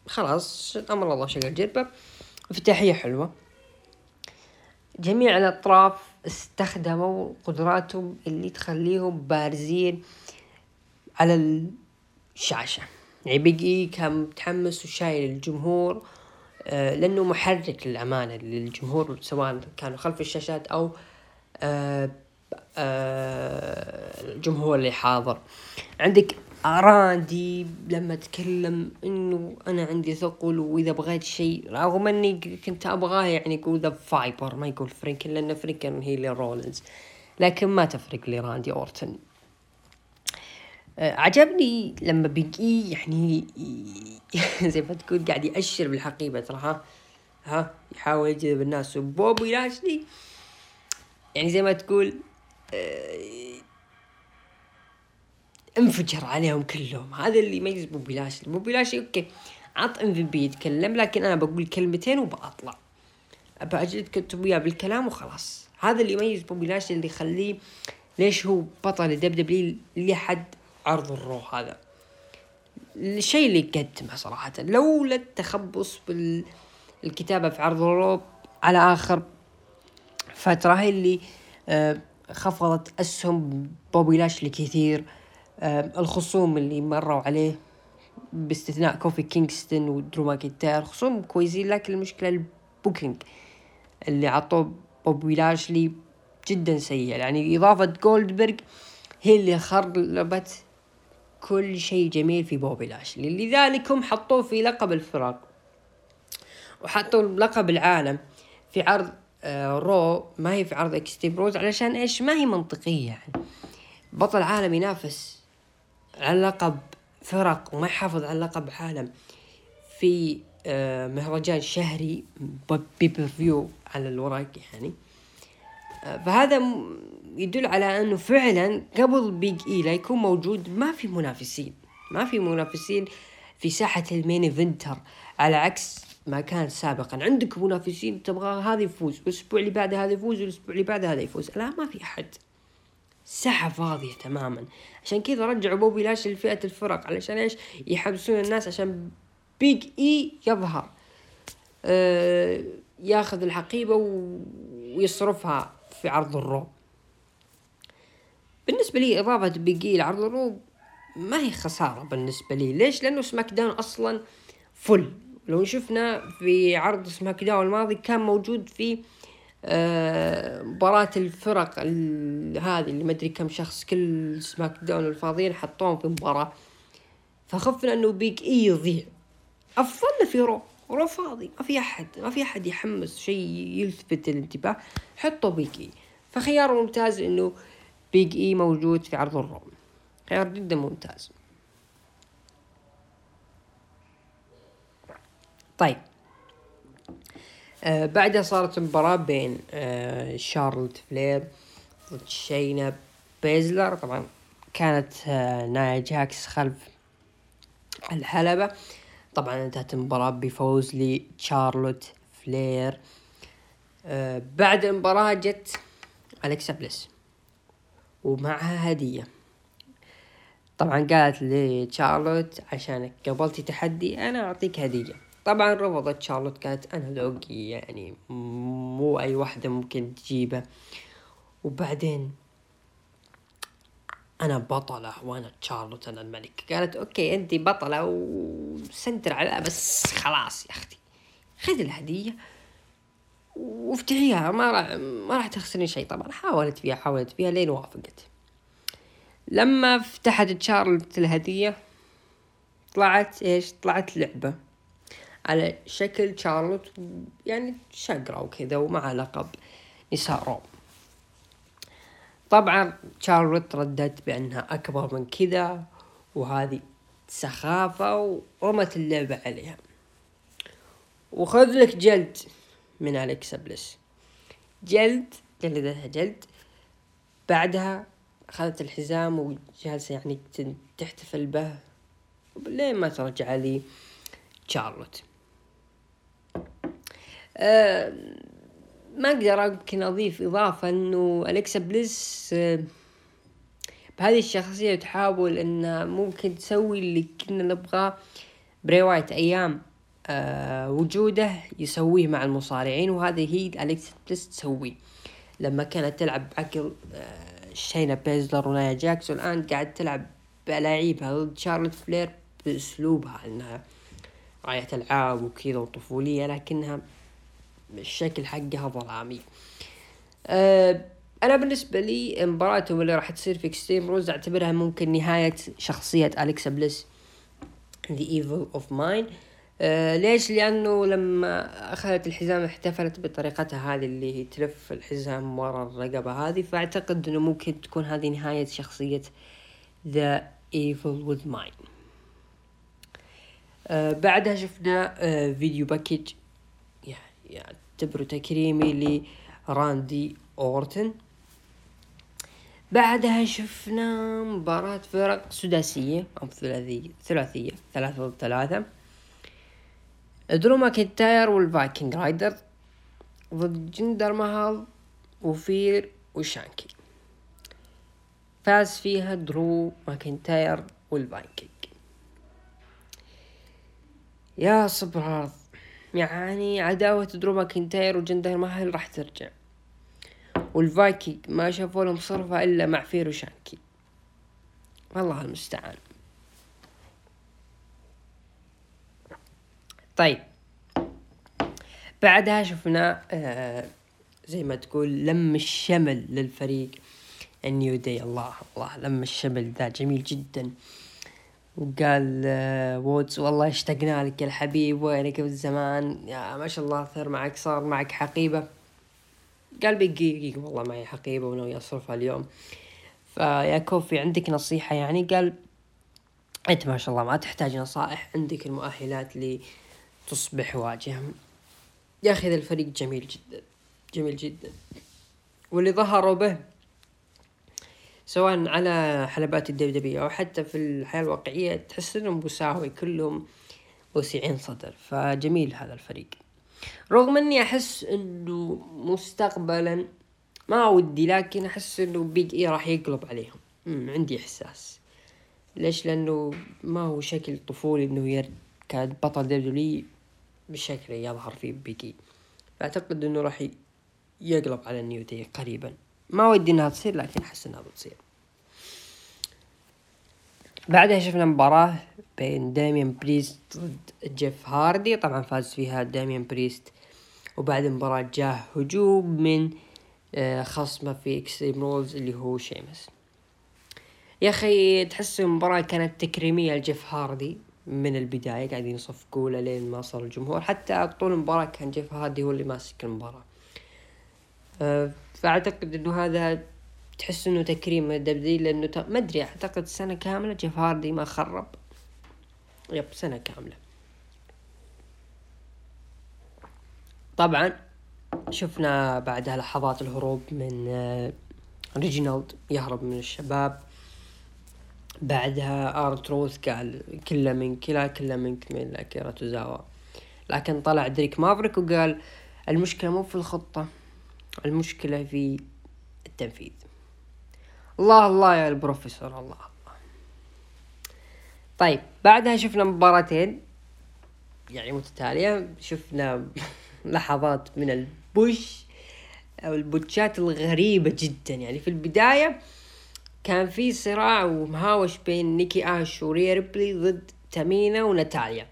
خلاص أمر الله شغل جربة. افتتاحية حلوة. جميع الأطراف استخدموا قدراتهم اللي تخليهم بارزين على الشاشة. يعني بيجي كان متحمس وشايل الجمهور آه لأنه محرك للأمانة للجمهور سواء كانوا خلف الشاشات أو آه آه الجمهور اللي حاضر. عندك راندي لما تكلم إنه أنا عندي ثقل وإذا بغيت شيء رغم إني كنت أبغاه يعني يقول the Viper ما يقول freaking لأن freaking هي لرولنز لكن ما تفرق لراندي اورتن آه، عجبني لما بيجي يعني زي ما تقول قاعد يأشر بالحقيبة ترى ها ها يحاول يجذب الناس. وبوبي لاشلي يعني زي ما تقول آه، انفجر عليهم كلهم. هذا اللي يميز بوبي لاشلي بوبي لاشلي okay عط MVP يتكلم لكن أنا بقول كلمتين وبطلع أبى اجلد كتب وياه بالكلام وخلاص. هذا اللي يميز بوبي لاشلي اللي يخليه ليش هو بطل ال WWE لحد عرض ال Raw هذا. الشيء اللي قدمه صراحة لولا التخبص بالكتابة في عرض ال Raw على آخر فترة هي اللي آه، خفضت أسهم بوبي لاشلي كثير آه، الخصوم اللي مروا عليه باستثناء كوفي كينغستون ودرو ماكنتاير خصوم كويسين لكن المشكلة ال booking اللي عطوه بوبي لاشلي جدا سيء. يعني إضافة جولدبرغ هي اللي خربت كل شيء جميل في بوبي لاشلي لذلك هم حطوه في لقب الفرق وحطوا لقب العالم في عرض آه Raw ما هي في عرض Extreme Rules علشان إيش؟ ما هي منطقية يعني. بطل عالم ينافس على لقب فرق وما يحافظ على لقب عالم في آه مهرجان شهري pay-per-view على الورق يعني. آه فهذا يدل على أنه فعلا قبل بيج اي لا يكون موجود ما في منافسين. ما في منافسين في ساحة ال main eventer. على عكس ما كان سابقا. عندك منافسين تبغى هذا يفوز والأسبوع اللي بعده هذا يفوز والأسبوع اللي بعده هذا يفوز. لا ما في أحد. ساحة فاضية تماما. عشان كذا رجعوا بوبي لاشلي لفئة الفرق؟ علشان إيش؟ يحمسون الناس عشان بيج اي يظهر. آه ياخذ الحقيبة ويصرفها في عرض ال Raw بالنسبة لي إضافة بيجي لعرض ال Raw ما هي خسارة بالنسبة لي. ليش؟ لأنه SmackDown أصلا full لو شفنا في عرض SmackDown الماضي كان موجود في آه مباراة الفرق هذه اللي ما أدري كم شخص كل SmackDown الفاضيين حطوهم في مباراة. فخفنا إنه بيج إي يضيع. افضلنا في Raw Raw فاضي ما في أحد ما في أحد يحمس شيء يلفت الانتباه. حطوا بيج إي. فخيار ممتاز إنه بيج إي موجود في عرض ال Raw خيار جدا ممتاز. طيب. آه بعدها صارت مباراة بين آه شارلوت فلير ضد شينا بيزلر. طبعا كانت آه نايا جاكس خلف الحلبة. طبعا انتهت المباراة بفوز لشارلوت فلير. بعد المباراة جت أليكسا بليس ومعها هدية. طبعا قالت لشارلوت عشانك قبلتي تحدي أنا أعطيك هدية. طبعا رفضت شارلوت قالت أنا ذوقي يعني مو أي واحدة ممكن تجيبه. وبعدين أنا بطلة وأنا شارلوت أنا الملكة. قالت okay انت بطلة وسنتر على بس خلاص يا أختي. خذ الهدية وافتحيها. ما راح ما راح تخسرين شيء طبعا. حاولت فيها حاولت فيها لين وافقت. لما فتحت شارلت الهدية طلعت إيش؟ طلعت لعبة. على شكل شارلوت يعني شقرة وكذا ومع لقب نساء روم طبعا شارلوت ردت بأنها أكبر من كذا وهذه سخافة ورمت اللعبة عليها. وخذ لك جلد من أليكسا بليس جلد جلدتها جلد. بعدها أخذت الحزام وجالسة يعني تحتفل به. لين ما ترجع لي شارلوت؟ ما أقدر يمكن أضيف إضافة إنه أليكسا بليس بهذه الشخصية تحاول انها ممكن تسوي اللي كنا نبغاه بري وايت أيام أه وجوده يسويه مع المصارعين وهذه هي أليكسا بليس تسويه لما كانت تلعب بعقل أه شينا بيزلر ونايا جاكس والان قاعد تلعب بلاعيبها ضد شارلوت فلير بأسلوبها إنها راعية العاب وكذا وطفولية لكنها الشكل حقها ظلامي. أه أنا بالنسبة لي مباراتهم اللي راح تصير في Extreme Rules أعتبرها ممكن نهاية شخصية أليكسا بليس Evil of Mine. آه ليش؟ لأنه لما أخذت الحزام احتفلت بطريقتها هذه اللي هي تلف الحزام ورا الرقبة هذه فأعتقد أنه ممكن تكون هذه نهاية شخصية The Evil with Mine. آه بعدها شفنا آه فيديو باكج يعتبره تكريمي لراندي أورتن. بعدها شفنا مباراة فرق سداسية أو ثلاثية ثلاثية ثلاثة ضد ثلاثة. درو ماكنتاير وال Viking Raiders ضد جندر مهال وفير وشانكي. فاز فيها درو ماكنتاير والفايكنج. يا صبر يعني عداوة درو ماكنتاير وجندر مهال راح ترجع. والفايكنج ما شافوا لهم صرفة إلا مع فير وشانكي. والله المستعان. طيب. بعدها شفنا آه زي ما تقول لم الشمل للفريق. ال New Day الله الله لم الشمل ذا جميل جدا. وقال آه وودز والله اشتقنا لك يا الحبيب وينك من زمان يا ما شاء الله ثر معك صار معك حقيبة. قال بيج اي والله معي حقيبة وناوي أصرفها اليوم. فيا كوفي عندك نصيحة يعني؟ قال أنت ما شاء الله ما تحتاج نصائح عندك المؤهلات لتصبح واجهة. يا أخي الفريق جميل جدا جميل جدا. واللي ظهروا به سواء على حلبات الدبدبية أو حتى في الحياة الواقعية تحس إنهم مساوي كلهم وسيعين صدر. فجميل هذا الفريق. رغم إني أحس إنه مستقبلا ما ودي لكن أحس إنه بيج إي راح يقلب عليهم. عندي إحساس. ليش؟ لأنه ما هو شكل طفولي إنه ير كان بطل WWE بالشكل اللي يظهر فيه بيج اي فأعتقد إنه راح يقلب على ال New Day قريبا. ما ودي إنها تصير لكن أحس إنها بتصير. بعدها شفنا مباراة بين داميان بريست ضد جيف هاردي. طبعا فاز فيها داميان بريست وبعد المباراة جاه هجوم من آه، خصمه في Extreme Rules اللي هو شيمس يا أخي تحس المباراة كانت تكريمية لجيف هاردي من البداية قاعدين يصفقوا له لين ما صار الجمهور. حتى طول المباراة كان جيف هاردي هو اللي ماسك المباراة. آه، فأعتقد إنه هذا تحس إنه تكريم من ال WWE لأنه ما أدري أعتقد سنة كاملة جيف هاردي ما خرب. yep سنة كاملة. طبعا شفنا بعدها لحظات الهروب من آه، ريجينالد يهرب من الشباب. بعدها آر تروث قال كله منك لا كله منك من أكيرا توزاوا. لكن طلع دريك مافريك وقال المشكلة مو في الخطة. المشكلة في التنفيذ. الله الله يا البروفيسور الله الله. طيب بعدها شفنا مباراتين يعني متتالية. شفنا لحظات من ال botch أو ال botch ات الغريبة جدا. يعني في البداية كان في صراع ومهاوش بين نيكي آش وريا ريبلي ضد تامينا وناتاليا.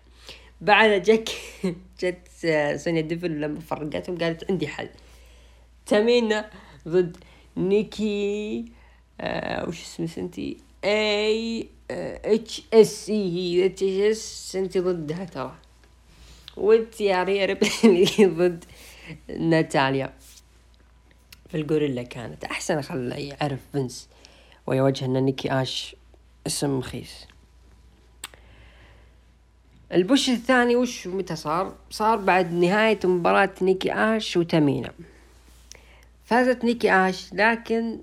بعد جك جت سونيا ديفل لما فرقتهم قالت عندي حل. تامينا ضد نيكي آه وش اسمه سنتي؟ إي إتش إس إي إتش إس انت ضدها ترى. وانت يا ريا ريبلي ضد ناتاليا. في ال gorilla كانت. أحسن خلى يعرف فينس ويوجه إن نيكي آش اسم مخيس ال botch الثاني وش متى صار؟ صار بعد نهاية مباراة نيكي آش وتامينا فازت نيكي آش لكن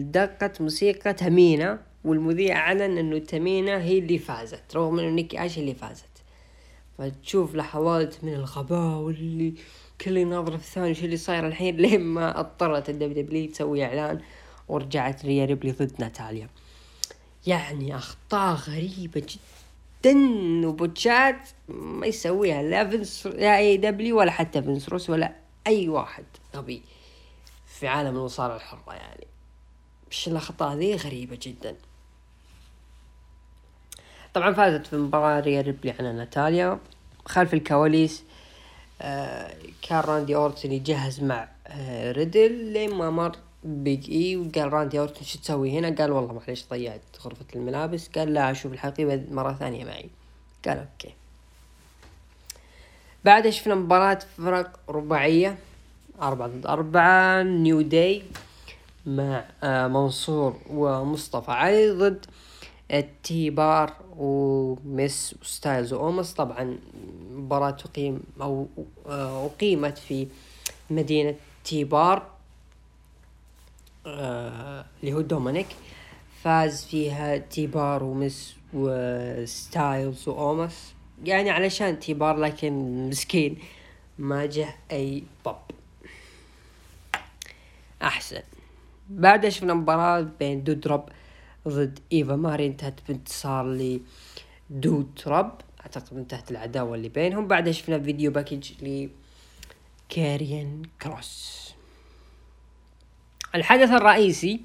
دقت موسيقى تامينا والمذيع أعلن إنه تامينا هي اللي فازت رغم إنه نيكي آش اللي فازت. فتشوف لحظات من الغباء واللي كل يناظر في الثاني شو اللي صاير الحين لين ما اضطرت ال WWE تسوي إعلان ورجعت ريا ريبلي ضد ناتاليا. يعني أخطاء غريبة جدا و botch ات ما يسويها لا فينس لا AEW ولا حتى فينس روسو ولا أي واحد غبي. في عالم المصارعة الحرة يعني. مش الاخطاء ذي غريبة جدا. طبعا فازت في مباراة ريا ريبلي على ناتاليا. خلف الكواليس آه كان راندي أورتن يجهز مع آه ريدل. لين ما مر بيج إي وقال راندي أورتن شو تسوي هنا؟ قال والله معليش ضيعت غرفة الملابس. قال لا أشوف الحقيبة مرة ثانية معي. قال أوكي. بعد شفنا مباراة فرق رباعية. أربعة ضد أربعة New Day مع آه منصور ومصطفى علي ضد ال T-Bar و Mace وستايلز وأومس. طبعا مباراة تقيم أو آه، أقيمت في مدينة T-Bar آه، اللي هو دومينيك. فاز فيها T-Bar و Mace وستايلز وأومس. يعني علشان T-Bar لكن مسكين ما جه أي باب. أحسن. بعدها شفنا مباراة بين Doudrop ضد إيفا ماري انتهت بانتصار ل Doudrop أعتقد انتهت العداوة اللي بينهم. بعدها شفنا فيديو package لكاريان كروس. الحدث الرئيسي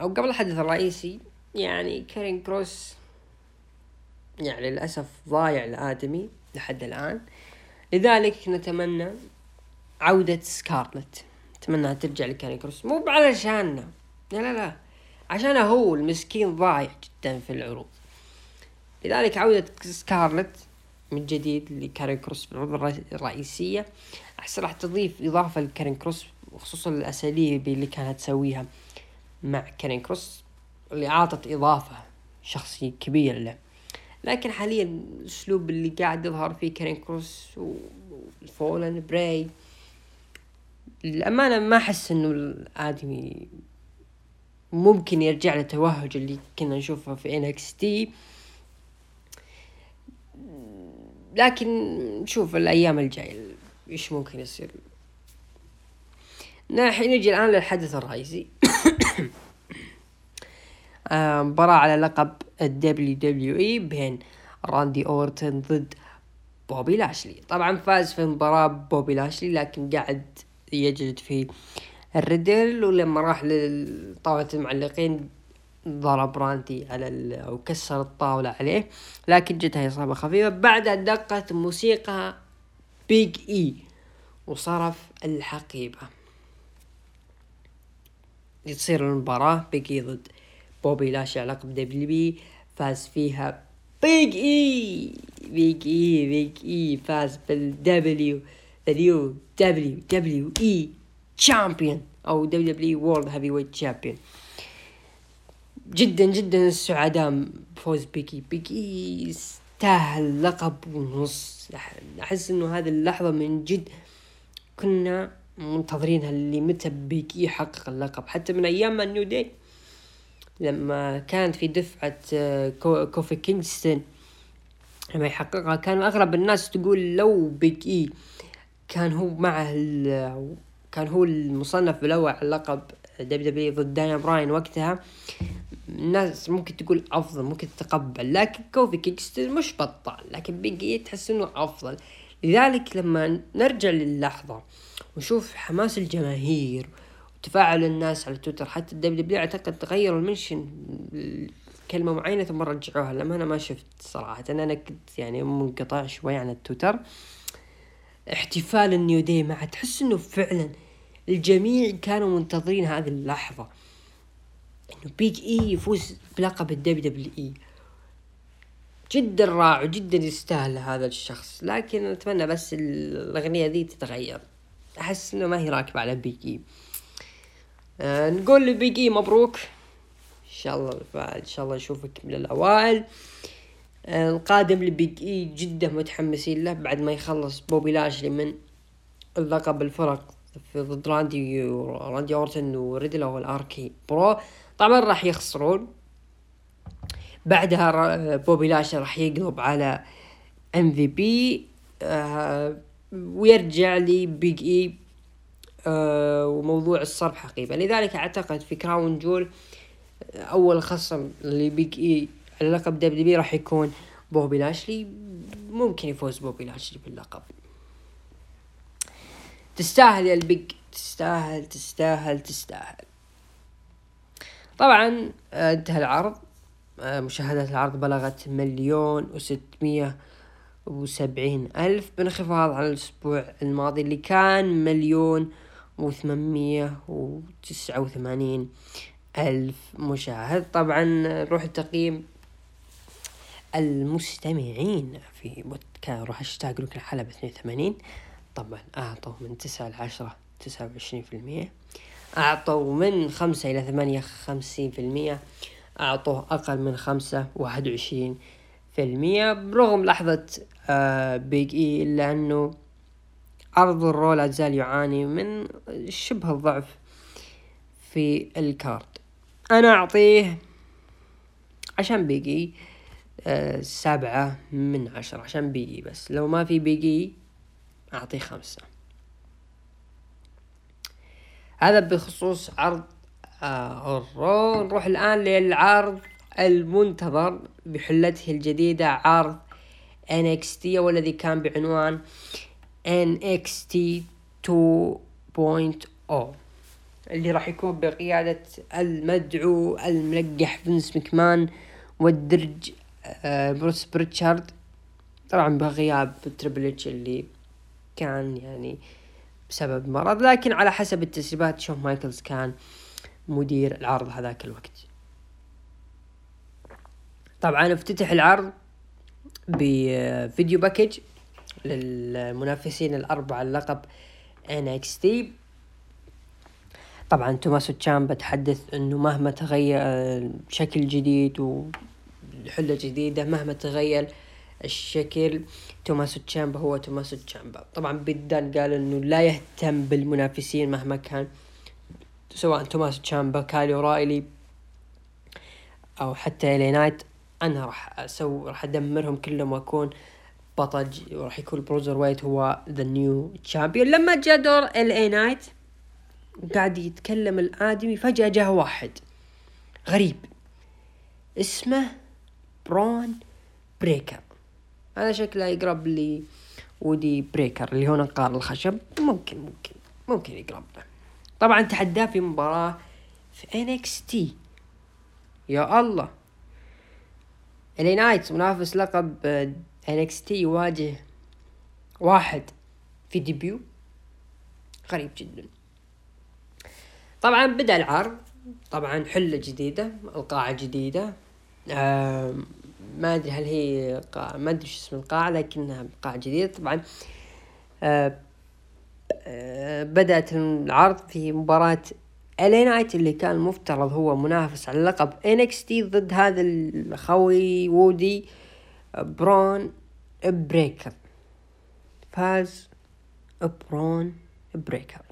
أو قبل الحدث الرئيسي يعني كارين كروس يعني للأسف ضايع الآدمي لحد الآن. لذلك نتمنى عودة سكارلت. نتمنى ترجع لكارين كروس مو علشاننا لا لا لا. عشان هو المسكين ضايع جدا في العروض. لذلك عودة سكارلت من جديد لكارين كروس بالعروض الرئيسية. احس راح تضيف إضافة لكارين كروس وخصوصا الأساليب اللي كانت تسويها مع كارين كروس اللي أعطت إضافة شخصي كبير له. لكن حاليا الأسلوب اللي قاعد يظهر فيه كارين كروس وال Fall and Pray للأمانة ما أحس إنه الآدمي ممكن يرجع للتوهج اللي كنا نشوفه في NXT لكن نشوف الأيام الجاية إيش ممكن يصير. نجي الآن للحدث الرئيسي. آه، مباراة على لقب ال WWE بين راندي أورتن ضد بوبي لاشلي. طبعا فاز في المباراة بوبي لاشلي لكن قاعد يجلد في الريدل ولما راح لطاولة المعلقين ضرب راندي على أو كسر الطاولة عليه لكن جتها إصابة خفيفة. بعدها دقت موسيقى بيج إي وصرف الحقيبة. تصير المباراة بيج إي ضد بوبي لاشلي على لقب دبليو بي فاز فيها بيج إي. بيج إي بيج إي فاز بالدبليو دبليو دبليو دبليو اي تشامبيون أو WW World Heavyweight Champion جدا جدا السعداء بفوز بيج إي. بيج إي يستاهل لقب ونص. أحس إنه هذه اللحظة من جد كنا منتظرينها اللي متى بيج إي يحقق اللقب. حتى من أيام New Day لما كانت في دفعة آه، كوفي كينغستون لما يحققها كان اغلب الناس تقول لو بيج إي كان هو معه كان هو المصنف بالاول على اللقب WW ضد دانيال براين وقتها. الناس ممكن تقول أفضل ممكن تتقبل لكن كوفي كينغستون مش بطال لكن بيج إي تحس إنه أفضل. لذلك لما نرجع للحظة ونشوف حماس الجماهير وتفاعل الناس على تويتر حتى ال WW أعتقد تغيروا ال mention كلمة معينة ثم رجعوها. لما أنا ما شفت صراحة أنا كنت يعني منقطع شوي عن التويتر. احتفال ال New Day مع تحس إنه فعلا الجميع كانوا منتظرين هذه اللحظة. إنه بيج إي يفوز بلقب ال WWE. جدا رائع وجدا يستاهل هذا الشخص. لكن أتمنى بس الأغنية ذي تتغير. أحس إنه ما هي راكبة على بيج إي. آه نقول لبيج اي مبروك. إن شاء الله إن شاء الله نشوفك من الأوائل. آه القادم لبيج اي جدا متحمسين له بعد ما يخلص بوبي لاشلي من اللقب الفرق في ضد راندي راندي أورتن وريدل ال RK-Bro. طبعا راح يخسرون. بعدها بوبي لاشلي راح يقلب على MVP ويرجع لي بيج إي آه وموضوع الصرف حقيبة لذلك أعتقد في Crown Jewel أول خصم لبيج إي على لقب دبليو راح يكون بوبي لاشلي. ممكن يفوز بوبي لاشلي باللقب. تستاهل يا البيج. تستاهل تستاهل تستاهل. طبعا آه، انتهى العرض. آه، مشاهدات العرض بلغت مليون وستمية وسبعين ألف بانخفاض على الأسبوع الماضي اللي كان مليون وثمانمية وتسعة وثمانين ألف مشاهد. طبعا نروح التقييم المستمعين في روح أشتاق لك الحلبة اثنين وثمانين. طبعا أعطوا من تسعة لعشرة تسعة وعشرين في المية. أعطوا من خمسة إلى ثمانية خمسين في المية. أعطوه أقل من خمسة واحد وعشرين في المية. برغم لحظة آه بيج إي إلا أنه عرض الرول لا زال يعاني من شبه الضعف في الكارد أنا أعطيه عشان بيجي سبعة من عشرة عشان بيجي بس. لو ما في بيجي أعطيه خمسة. هذا بخصوص عرض آه ال Raw نروح الآن للعرض المنتظر بحلته الجديدة عرض NXT والذي كان بعنوان NXT 2.0 اللي راح يكون بقيادة المدعو الملقح فينس مكمان والدرج بروس بريتشارد. طبعا بغياب تريبل إتش اللي كان يعني بسبب مرض لكن على حسب التسريبات شون مايكلز كان مدير العرض هذاك الوقت. طبعا افتتح العرض ب video package للمنافسين الأربعة للقب NXT طبعا توماسو تشامبا تحدث إنه مهما تغير شكل جديد وحلة جديدة مهما تغير الشكل. توماسو تشامبا هو توماسو تشامبا. طبعا بيت دان قال إنه لا يهتم بالمنافسين مهما كان سواء توماسو تشامبا كايل أورايلي أو حتى LA Knight. أنا راح أسوي راح أدمرهم كلهم وأكون بطل وراح يكون Bruiserweight هو the new champion لما جاء دور LA Knight قاعد يتكلم الآدمي فجأة جاء واحد غريب اسمه برون بريكر هذا شكله يقرب لي وودي بيكر اللي هو نقار الخشب. ممكن ممكن ممكن يقرب له. طبعا تحداه في مباراة في NXT يا الله. LA Knight منافس لقب NXT يواجه واحد في debut غريب جدا. طبعا بدأ العرض. طبعا حلة جديدة القاعة جديدة. ما أدري هل هي قاعة ما أدري شو اسم القاعة لكنها قاعة جديدة. طبعا آه آه بدأت العرض في مباراة LA Knight اللي كان المفترض هو منافس على لقب NXT ضد هذا الخوي وودي برون بريكر. فاز برون بريكر.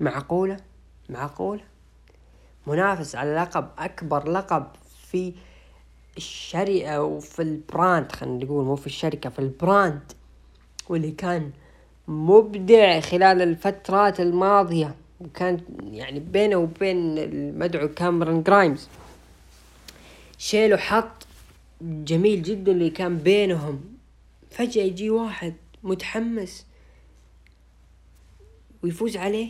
معقولة؟ معقولة؟ منافس على لقب أكبر لقب في الشركة وفي ال brand خلينا نقول مو في الشركة في ال brand واللي كان مبدع خلال الفترات الماضية وكان يعني بينه وبين المدعو كاميرون جرايمز. شيل وحط جميل جدا اللي كان بينهم. فجأة يجي واحد متحمس ويفوز عليه.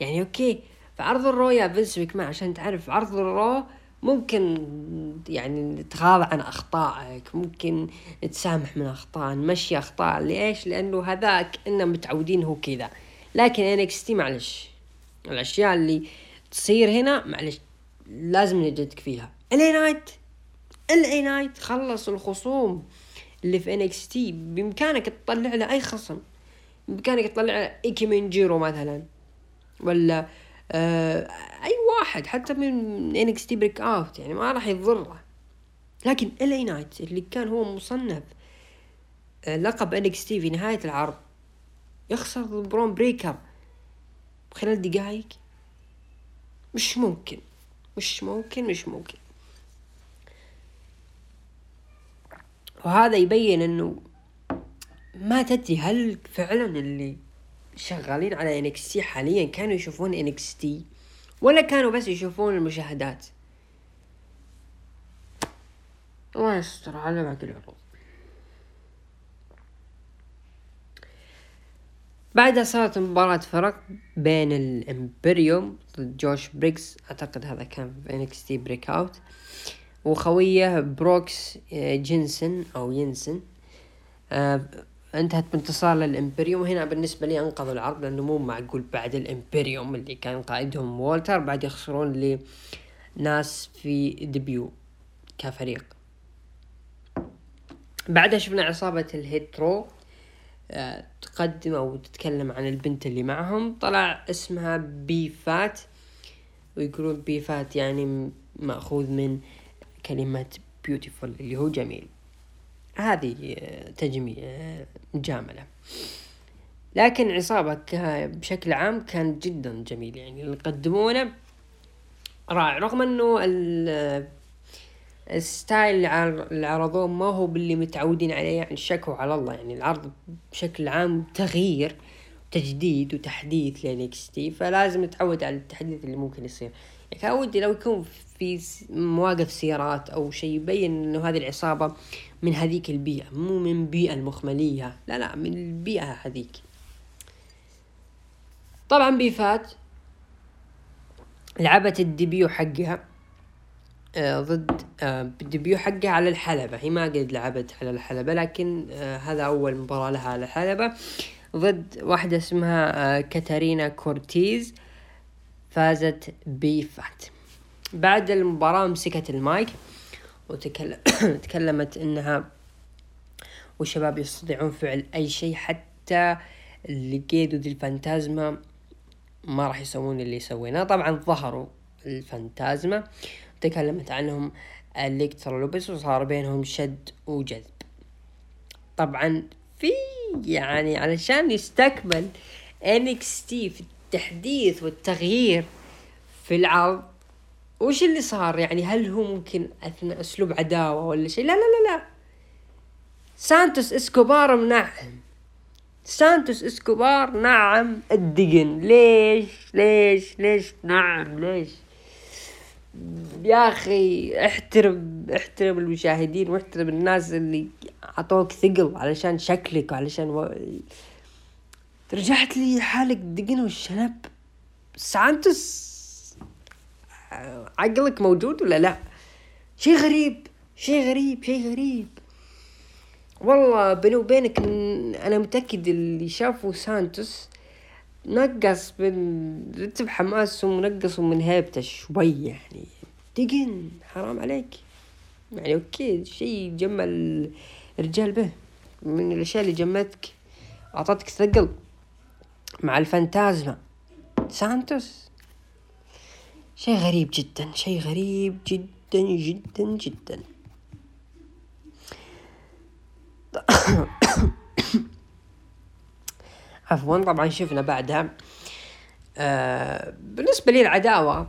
يعني okay في عرض الرو يا فينس ماكمان عشان تعرف عرض الرو ممكن يعني نتغاضى عن أخطائك ممكن نتسامح من أخطاء نمشي أخطاء. ليش؟ لأنه هذاك اننا متعودين هو كذا. لكن NXT معلش الأشياء اللي تصير هنا معلش لازم نجدك فيها. LA Knight خلص الخصوم اللي في NXT بإمكانك تطلع له أي خصم. بإمكانك تطلع له إيكيمن جيرو مثلا ولا أي واحد حتى من NXT Breakout يعني ما راح يضره. لكن LA Knight اللي كان هو مصنف آه لقب NXT في نهاية العرض يخسر ضد برون بريكر خلال دقايق؟ مش ممكن مش ممكن مش ممكن. وهذا يبين إنه ما تدري هل فعلا اللي شغالين على NXT حاليا كانوا يشوفون NXT ولا كانوا بس يشوفون المشاهدات. الله يستر على باقي العروض بعدها صارت مباراة فرق بين الإمبريوم ضد جوش بريغز. أعتقد هذا كان في NXT Breakout وخويه بروكس آه، جينسن أو ينسن آه، انتهت بانتصار للإمبريوم. وهنا بالنسبة لي انقذوا العرض لأنه مو معقول بعد الإمبريوم اللي كان قائدهم وولتر بعد يخسرون لناس في debut كفريق. بعدها شفنا عصابة الهيترو آه، تقدم أو تتكلم عن البنت اللي معهم. طلع اسمها بيفات ويقولون بيفات يعني مأخوذ من كلمة beautiful اللي هو جميل. هذه تجميع مجاملة. لكن عصابة بشكل عام كان جدا جميل يعني اللي قدمونه رائع. رغم إنه ال style اللي عرضوه ما هو باللي متعودين عليه يعني شكوا على الله. يعني العرض بشكل عام تغيير تجديد وتحديث ل NXT فلازم نتعود على التحديث اللي ممكن يصير. يعني كان ودي لو يكون في مواقف سيارات أو شيء يبين إنه هذه العصابة من هذيك البيئة مو من بيئة المخملية لا لا من البيئة هذيك. طبعا بي فاب لعبت ال debut حقها آه ضد آه ال debut حقها على الحلبة. هي ما قد لعبت على الحلبة لكن آه هذا أول مباراة لها على الحلبة ضد واحدة اسمها كاتارينا كورتيز فازت بي فاب بعد المباراة مسكت المايك وتكلمت إنها والشباب يستطيعون فعل أي شيء حتى ليغادو ديل فانتازما ما راح يسوون اللي سويناه طبعا ظهروا الفانتازما تكلمت عنهم إلكترا لوبيز وصار بينهم شد وجذب. طبعا في يعني علشان يستكمل NXT في التحديث والتغيير في العرض وش اللي صار؟ يعني هل هو ممكن أثناء أسلوب عداوة ولا شيء؟ لا لا لا لا. سانتوس إسكوبار منعم سانتوس إسكوبار نعم الدقن. ليش؟ ليش؟ ليش نعم ليش؟ يا أخي احترم احترم المشاهدين واحترم الناس اللي عطوك ثقل علشان شكلك وعلشان و... رجعت لي حالك دقن والشنب. سانتوس عقلك موجود ولا لا؟ شيء غريب شيء غريب شيء غريب. والله بيني وبينك أنا متأكد اللي شافوا سانتوس نقص من رتب حماسهم ونقصوا من هيبته شوي يعني. دقن حرام عليك. يعني okay شيء جمل الرجال به. من الأشياء اللي جمتك أعطتك ثقل مع الفانتازما. سانتوس. شيء غريب جدا شيء غريب جدا جدا جدا. عفوا طبعا شفنا بعدها. آه بالنسبة لي العداوة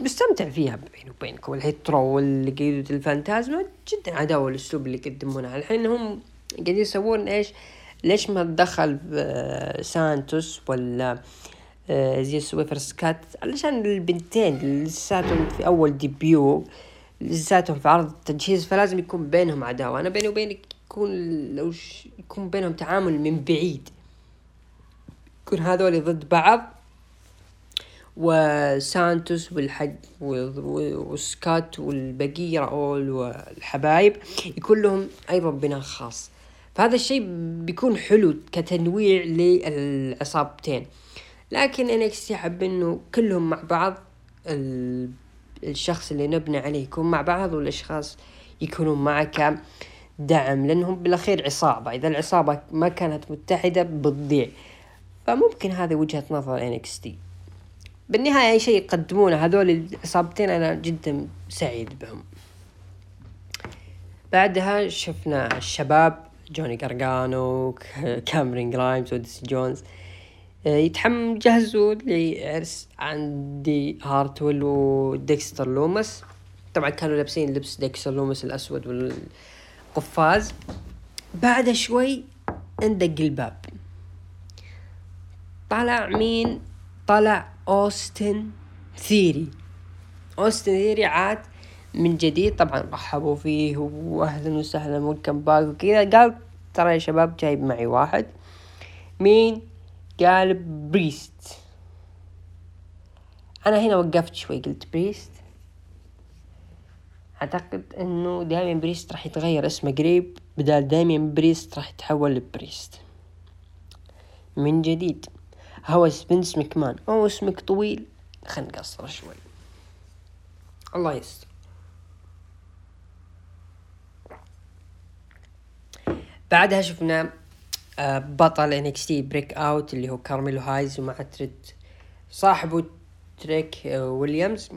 مستمتع فيها بيني وبينكم. الهيت رو وليقادو ديل فانتازما جدا عداوة الاسلوب اللي يقدمونها الحين هم قاعدين يسوون إيش؟ ليش ما تدخل سانتوس ولا آه زي سويرف سكات علشان البنتين لساتهم في أول debut لساتهم في عرض التجهيز فلازم يكون بينهم عداوة. أنا بيني وبينك يكون لو يكون بينهم تعامل من بعيد. يكون هذول ضد بعض. وسانتوس والحج وسكات والبقية راول والحبايب يكون لهم أيضا بناء خاص. فهذا الشيء بيكون حلو كتنويع للعصابتين. لكن انكس حب إنه كلهم مع بعض الشخص اللي نبني عليه يكون مع بعض والأشخاص يكونون معك دعم لأنهم بالأخير عصابة. إذا العصابة ما كانت متحدة بتضيع. فممكن هذه وجهة نظر تي بالنهاية أي شيء يقدمونه هذول الإصابتين أنا جدا سعيد بهم. بعدها شفنا الشباب جوني قارقانو كامرين جرايمز واوديسي جونز. آه، يتحم جهزوا لعرس اندي هارتويل وديكستر لومس. طبعا كانوا لابسين لبس ديكستر لومس الأسود قفاز بعد شوي اندق الباب. طلع مين؟ طلع أوستن ثيوري. أوستن ثيوري عاد من جديد طبعا رحبوا فيه واهلا وسهلا welcome back وكذا. قال ترى يا شباب جايب معي واحد. مين؟ قال بريست. أنا هنا وقفت شوي قلت بريست. أعتقد إنه دايما بريست راح يتغير اسمه قريب بدال دايما بريست راح يتحول لبريست. من جديد. هوس فينس مكمان أو اسمك طويل. خلنا نقصر شوي. الله يستر. بعدها شفنا آه، بطل NXT Breakout اللي هو كارميلو هايز ومع تريك صاحبه تريك آه، ويليامز.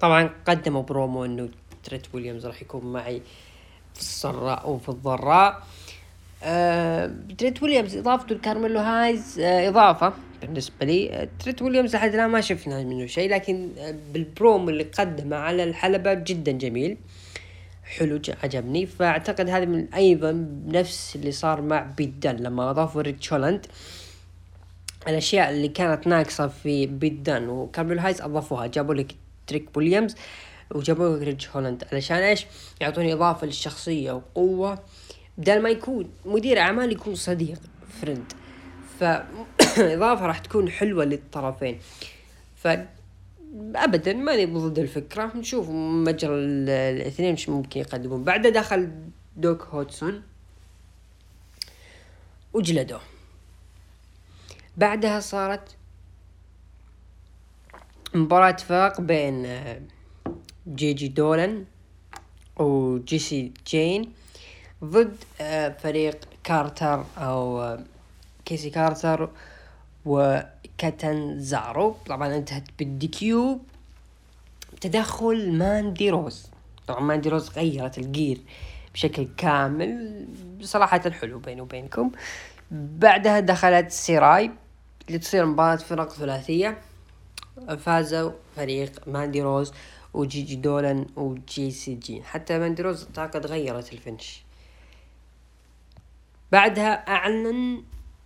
طبعا قدموا برومو إنه تريك ويليامز راح يكون معي في السراء وفي الضراء. آه تريك ويليامز إضافته لكارميلو هايز إضافة بالنسبة لي. تريك ويليامز لحد الآن ما شفنا منه شيء لكن بالبروم اللي قدمه على الحلبة جدا جميل. حلو عجبني. فأعتقد هذا من أيضا نفس اللي صار مع بيت دان لما أضافوا ريدج هولاند الأشياء اللي كانت ناقصة في بيت دان وكارميلو هايز أضافوها. جابوا لك تريك ويليامز وجابوا ريدج هولاند علشان إيش؟ يعطوني إضافة للشخصية وقوة. بدل ما يكون مدير أعمال يكون صديق فريند فاضافه راح تكون حلوة للطرفين. ف ابدا ماني ضد الفكرة. نشوف مجرى الاثنين إيش ممكن يقدمون. بعده دخل دوك هوتسون وجلدوه. بعدها صارت مباراة فرق بين آه، جيجي دولان وجيسي جين ضد آه، فريق كارتر أو آه، كيسي كارتر وكاتانزارو طبعا انتهت بال DQ تدخل ماندي روز. طبعا ماندي روز غيرت ال gear بشكل كامل بصراحة حلو بيني وبينكم. بعدها دخلت سيراي. لتصير مباراة فرق ثلاثية. فازوا فريق ماندي روز وجيجي دولان وجيسي جين. حتى ماندي روز أعتقد غيرت ال finish بعدها أعلن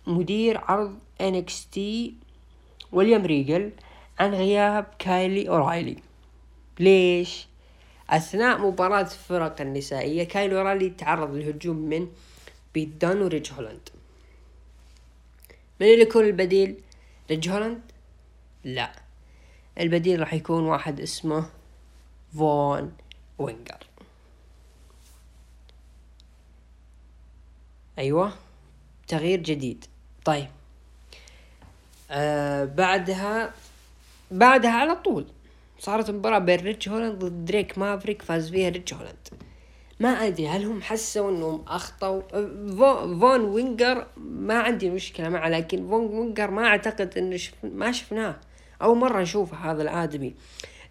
مدير عرض NXT ويليام ريجل عن غياب كايلي أورايلي. ليش؟ أثناء مباراة الفرق النسائية كايلي أورايلي تعرض للهجوم من بيت دان وريدج هولاند. من اللي يكون البديل؟ ريدج هولاند؟ لا. البديل راح يكون واحد اسمه فون واقنر. أيوه تغيير جديد. طيب. آه بعدها بعدها على طول صارت مباراة بين ريدج هولاند ضد دريك مافريك فاز فيها ريدج هولاند. ما أدري هل هم حسوا إنهم اخطوا فون واقنر ما عندي مشكلة معه لكن فون واقنر ما أعتقد إنه شف... ما شفناه. أول مرة نشوف هذا الآدمي.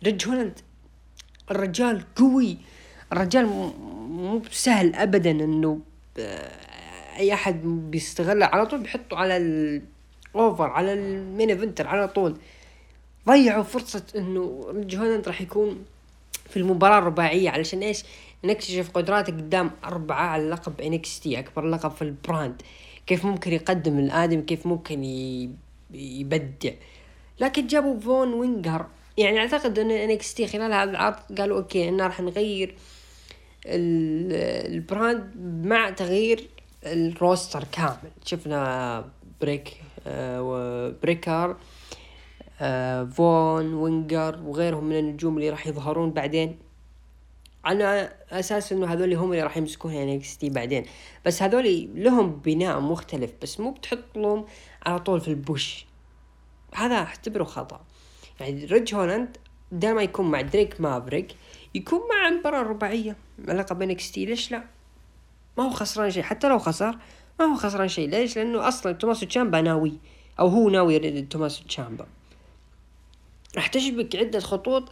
ريدج هولاند الرجال قوي الرجال مو سهل ابدا إنه آه، أي أحد بيستغله. على طول بيحطه على ال over على ال main eventer على طول. ضيعوا فرصة إنه هولاند راح يكون في المباراة الرباعية علشان إيش؟ نكتشف قدراته قدام أربعة على لقب NXT أكبر لقب في ال brand. كيف ممكن يقدم الآدم؟ كيف ممكن يبدع. لكن جابوا فون واقنر. يعني أعتقد إن NXT خلال هذا العرض قالوا okay ان راح نغير ال brand مع تغيير ال roster كامل. شفنا بريك آه وبريكر آه فون وينجر وغيرهم من النجوم اللي راح يظهرون بعدين. على أساس إنه هذول هم اللي راح يمسكون NXT بعدين. بس هذول لهم بناء مختلف بس مو بتحط لهم على طول في ال push. هذا أعتبره خطأ. يعني ريج هولاند دائما يكون مع دريك مافريك يكون مع المباراة الرباعية على لقب NXT ليش لا؟ ما هو خسران شيء. حتى لو خسر ما هو خسران شيء. ليش؟ لأنه أصلا توماسو تشامبا ناوي أو هو ناوي توماسو تشامبا. راح تشبك عدة خطوط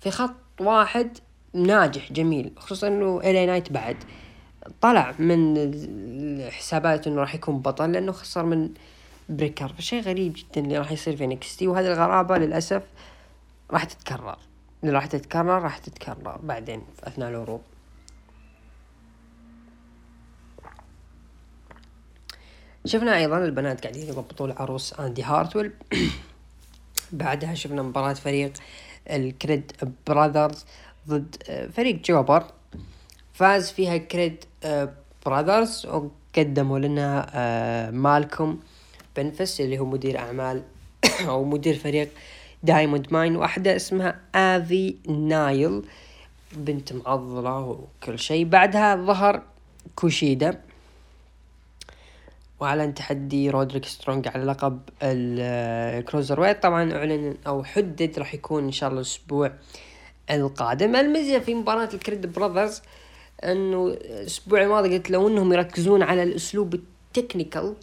في خط واحد ناجح جميل. خصوصا إنه إل أي نايت بعد طلع من حسابات إنه راح يكون بطل لأنه خسر من بريكر. شيء غريب جدا اللي راح يصير في NXT وهذه الغرابة للأسف راح تتكرر. اللي راح تتكرر راح تتكرر بعدين في أثناء العروض شفنا أيضا البنات قاعدين يضبطون العروس إندي هارتويل بعدها شفنا مباراة فريق الكريد براذرز ضد آه، فريق jobber. فاز فيها كريد آه، براذرز وقدموا لنا آه، مالكوم بيفينز اللي هو مدير أعمال أو مدير فريق دايموند ماين. واحدة اسمها آيفي نايل بنت معضلة وكل شيء. بعدها ظهر كوشيدا. واعلن تحدي رودريك سترونج على لقب ال cruiserweight طبعا اعلن أو حدد راح يكون إن شاء الله الأسبوع القادم. الميزه في مباراة الكريد براذرز إنه الأسبوع الماضي قلت لو إنهم يركزون على الأسلوب ال technical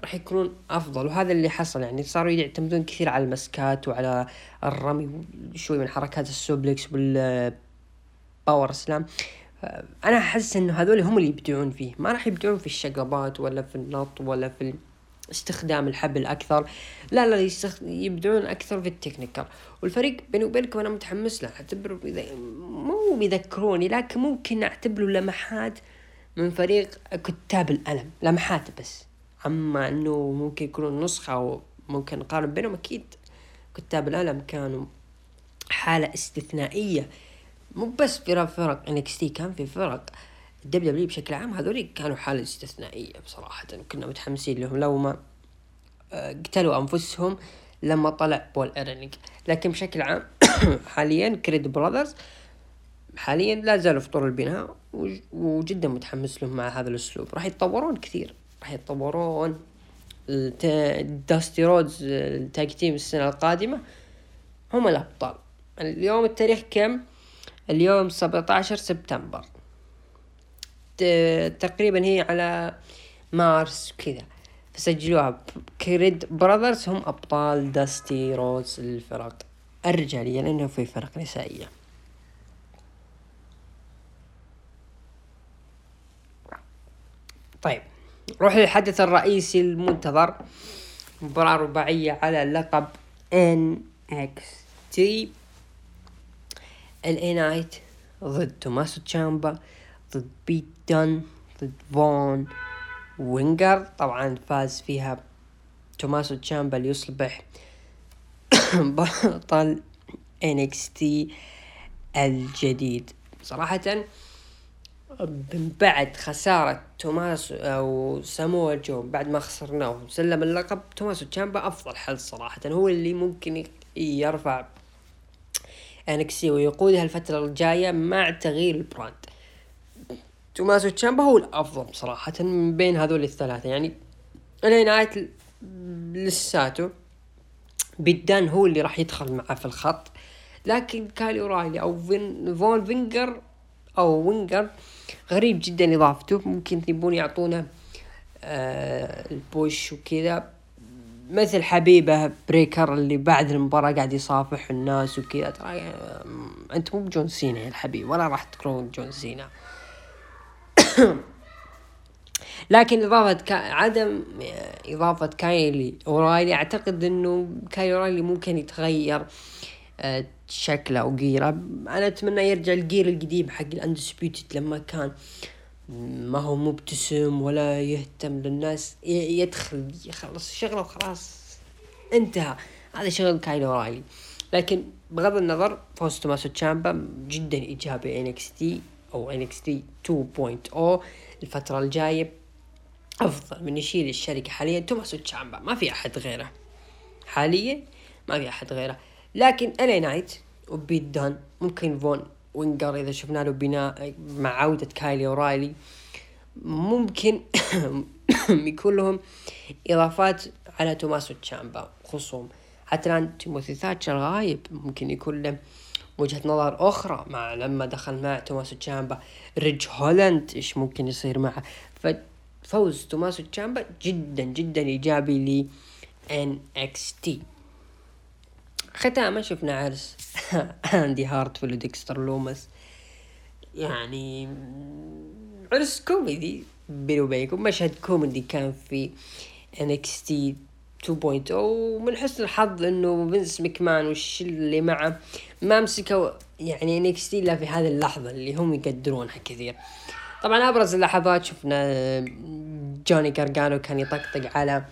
راح يكونون أفضل. وهذا اللي حصل يعني صاروا يعتمدون كثير على المسكات وعلى الرمي شوي من حركات ال suplex وال power slam أنا أحس إنه هذول هم اللي يبدعون فيه. ما راح يبدعون في الشقلبات ولا في النط ولا في استخدام الحبل أكثر. لا لا يستخ... يبدعون أكثر في ال technical. والفريق بيني وبينكم أنا متحمس له. اعتبر إذا... مو بيذكروني لكن ممكن أعتبره لمحات من فريق كتاب الألم. لمحات بس. أما إنه ممكن يكونون نسخة وممكن نقارن بينهم أكيد كتاب الألم كانوا حالة استثنائية مو بس في فرق NXT كان في فرق. ال WWE بشكل عام هذول كانوا حالة استثنائية بصراحة. كنا متحمسين لهم. لو ما آه، قتلوا أنفسهم لما طلع بول إيليرينج لكن بشكل عام حاليا كريد براذرز حاليا لا زالوا في طور البناء وجدا متحمس لهم مع هذا الأسلوب. راح يتطورون كثير. راح يتطورون. داستي رودز ال tag team السنة القادمة هم الأبطال. اليوم التاريخ كم؟ اليوم سبعة عشر سبتمبر تقريبا هي على مارس كذا. فسجلوها كريد براذرز هم أبطال داستي رودز الفرق الرجالية لأنه في فرق نسائية. طيب نروح للحدث الرئيسي المنتظر. مباراة رباعية على لقب NXT إل أي نايت ضد توماسو تشامبا ضد بيت دان ضد فون وينجر طبعا فاز فيها توماسو تشامبا ليصبح بطل NXT الجديد. صراحة من بعد خسارة توماس أو ساموا جو بعد ما خسرناه وسلم اللقب توماسو تشامبا أفضل حل صراحة هو اللي ممكن يرفع NXT ويقودها الفترة الجاية مع تغيير ال brand. توماسو تشامبا هو الأفضل صراحة من بين هذول الثلاثة. يعني إل أي نايت لسا بيت دان هو اللي راح يدخل معه في الخط. لكن كايل أورايلي أو فين فون فينجر أو وينجر غريب جدا إضافته. ممكن يبون يعطونه آه ال push وكذا. مثل حبيبه بريكر اللي بعد المباراة قاعد يصافح الناس وكذا. ترى آه، أنت مو بجون سينا يا الحبيب ولا راح تكون جون سينا. لكن إضافة كا... عدم آه، إضافة كايل أورايلي أعتقد إنه كايل أورايلي ممكن يتغير آه، شكله و gear ه أنا أتمنى يرجع ال gear القديم حق ال Undisputed لما كان ما هو مبتسم ولا يهتم للناس يدخل يخلص شغله وخلاص انتهى. هذا شغل كايل أورايلي لكن بغض النظر فوز توماسو تشامبا جدا إيجابي NXT أو NXT 2.0 الفترة الجاية. أفضل من يشيل الشركة حاليا توماسو تشامبا ما في أحد غيره. حاليا ما في أحد غيره. لكن إل أي نايت وبيت دان ممكن فون وينجر إذا شفنا له بناء مع عودة كايل أورايلي ممكن يكون لهم إضافات على توماسو تشامبا خصوم. حتى الآن تيموثي ثاتشر غايب ممكن يكون له وجهة نظر أخرى مع لما دخل مع توماسو تشامبا. ريج هولاند إيش ممكن يصير معه؟ ففوز توماسو تشامبا جدا جدا إيجابي ل NXT ختاما شفنا عرس. إندي هارتويل وديكستر لومس. يعني عرس كوميدي بيني وبينكم. مشهد كوميدي كان في NXT 2.0 ومن حسن الحظ إنه فينس مكمان والشلة اللي معه ما مسكوا يعني NXT الا في هذه اللحظة اللي هم يقدرونها كثير. طبعا أبرز اللحظات شفنا جوني جارجانو كان يطقطق على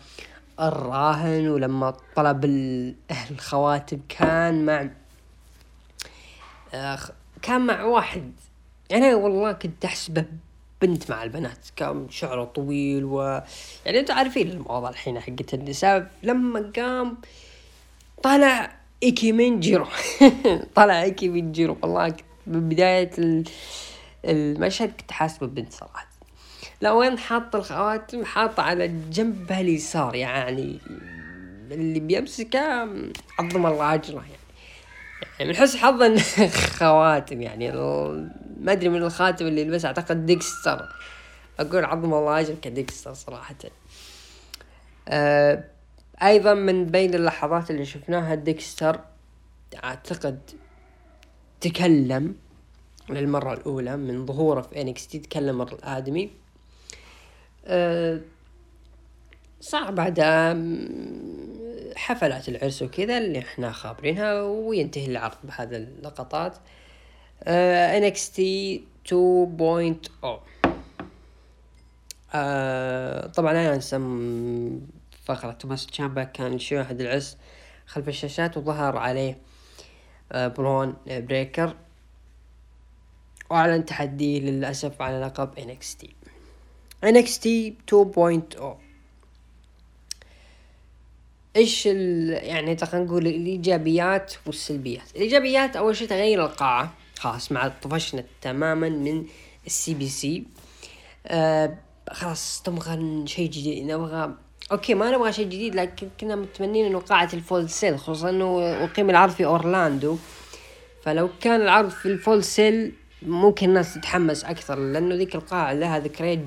الراهن ولما طلب الخواتم كان مع كان مع واحد. يعني والله كنت احسبه بنت مع البنات. كان شعره طويل و يعني أنتوا عارفين الموضوع الحين حقت النساء. لما قام طلع إيكي من جيرو. طلع إيكي من جيرو. والله من بداية المشهد كنت حاسبه بنت صراحة. لا وين حاط الخواتم؟ حاط على جنبها اليسار يعني اللي بيمسكه عظم الله اجره يعني. يعني من حسن حظ خواتم يعني. ما أدري من الخاتم اللي يلبسه أعتقد ديكستر. أقول عظم الله اجرك ديكستر صراحة. أه أيضا من بين اللحظات اللي شفناها ديكستر أعتقد تكلم للمرة الأولى من ظهوره في انكس تي تكلم الآدمي. صار بعدها حفلات العرس وكذا اللي إحنا خابرينها وينتهي العرض بهذا اللقطات. آه NXT 2.0 آه طبعا أنا انسم فقرة. توماسو تشامبا كان يشاهد العرس خلف الشاشات وظهر عليه آه برون بريكر. وأعلن تحديه للأسف على لقب NXT NXT 2.0 إيش يعني خلينا نقول الإيجابيات والسلبيات. الإيجابيات أول شيء تغيير القاعة. خلاص مع طفشنا تماما من ال CWC. آه خلاص تبغى شيء جديد. نبغى okay ما نبغى شيء جديد لكن كنا متمنين إنه قاعة الفول سيل خصوصا إنه أقيم العرض في أورلاندو. فلو كان العرض في الفول سيل ممكن الناس تتحمس أكثر لأنه ذيك القاعة لها ذكريات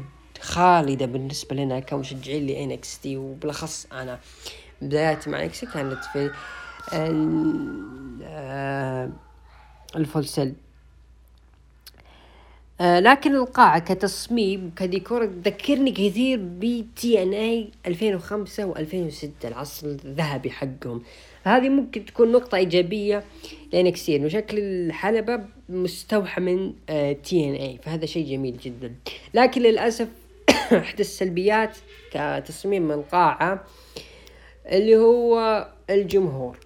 خالدة بالنسبة لنا كمشجعين ل NXT وبالأخص أنا. بداياتي مع NXT كانت في آه، الفولسل آه لكن القاعة كتصميم كديكور تذكرني كثير ب TNA 2005 و2006 العصر الذهبي حقهم. هذه ممكن تكون نقطة إيجابية ل NXT إنه شكل الحلبة مستوحى من TNA فهذا شيء جميل جدا. لكن للأسف إحدى السلبيات كتصميم القاعة اللي هو الجمهور.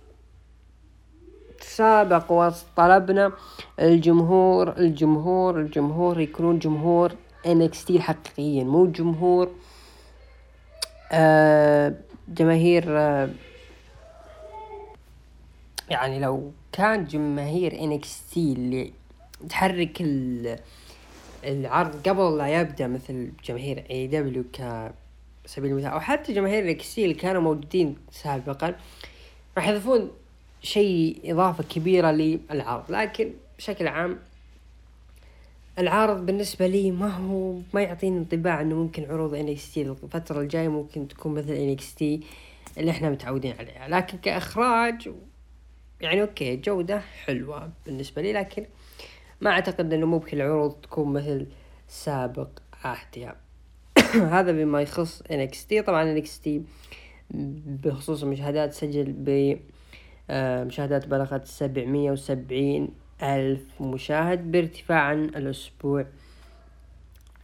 سابق وطلبنا الجمهور الجمهور الجمهور يكونون جمهور NXT حقيقيين مو جمهور آه جماهير آه يعني لو كان جماهير NXT اللي تحرك العرض قبل لا يبدأ مثل جماهير AEW كسبيل المثال أو حتى جماهير ال NXT اللي كانوا موجودين سابقا راح يضيفون شيء إضافة كبيرة للعرض. لكن بشكل عام العرض بالنسبة لي ما هو ما يعطيني انطباع إنه ممكن عروض NXT الفترة الجاية ممكن تكون مثل NXT اللي إحنا متعودين عليها. لكن كإخراج يعني okay جودة حلوة بالنسبة لي لكن ما أعتقد إنه ممكن العروض تكون مثل سابق عهدها هذا بما يخص NXT طبعا NXT بخصوص المشاهدات سجل ب آه، مشاهدات بلغت سبعمية وسبعين ألف مشاهد بارتفاع عن الأسبوع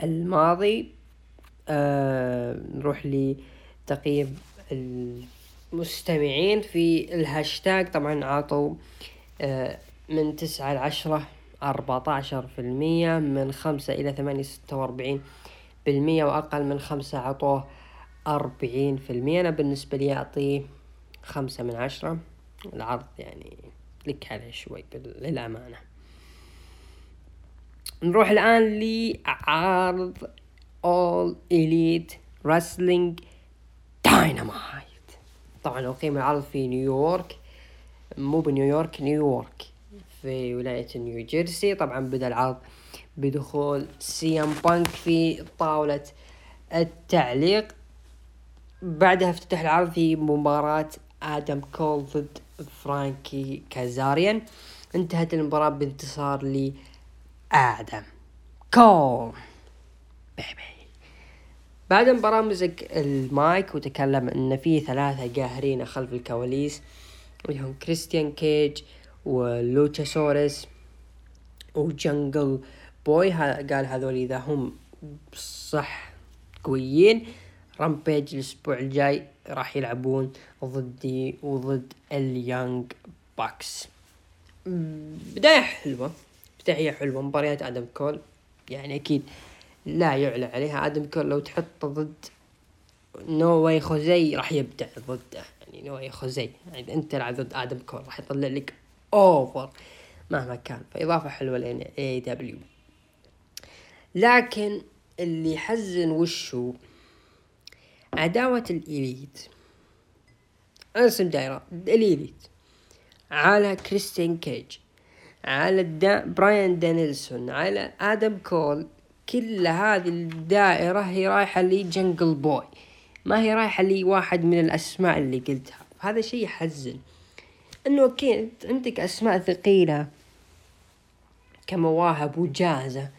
الماضي. آه نروح لتقييم المستمعين في الهاشتاج. طبعا عطوا آه من تسعة لعشرة أربعة عشر في المية من خمسة إلى ثمانية ستة وأربعين بالمية وأقل من خمسة عطوه أربعين في المية. أنا بالنسبة لي أعطيه خمسة من عشرة. العرض يعني لك عليه شوي للأمانة. نروح الآن لعرض All Elite Wrestling Dynamite. طبعا أقيم العرض في نيويورك. مو بنيويورك نيويورك. في ولاية نيوجيرسي طبعا بدأ العرض بدخول سي إم بانك في طاولة التعليق. بعدها افتتح العرض في مباراة آدم كول ضد فرانكي كازاريان. انتهت المباراة بانتصار لآدم كول. بيبي بعد المباراة مسك المايك وتكلم إن في ثلاثة قاهرين خلف الكواليس وهم كريستيان كيج ولوتشاسورس وجنجل بوي قال هذول إذا هم صح قويين رامبيج الأسبوع الجاي راح يلعبون ضدي وضد اليانج باكس بداية حلوة بداية حلوة مباريات آدم كول. يعني أكيد لا يعلى عليها. آدم كول لو تحطه ضد نو واي خوزي راح يبدع ضده. يعني نو واي خوزي يعني أنت تلعب ضد آدم كول راح يطلع لك over مهما كان فإضافة حلوة ل AEW لكن اللي يحزن وشو؟ عداوة الإليت. اسم دايرة الإليت. على كريستيان كيج على براين دانيلسون على آدم كول. كل هذه الدائرة هي رايحة لجنجل بوي. ما هي رايحة لي واحد من الأسماء اللي قلتها. هذا شيء يحزن. إنه okay عندك أسماء ثقيلة كمواهب وجاهزة.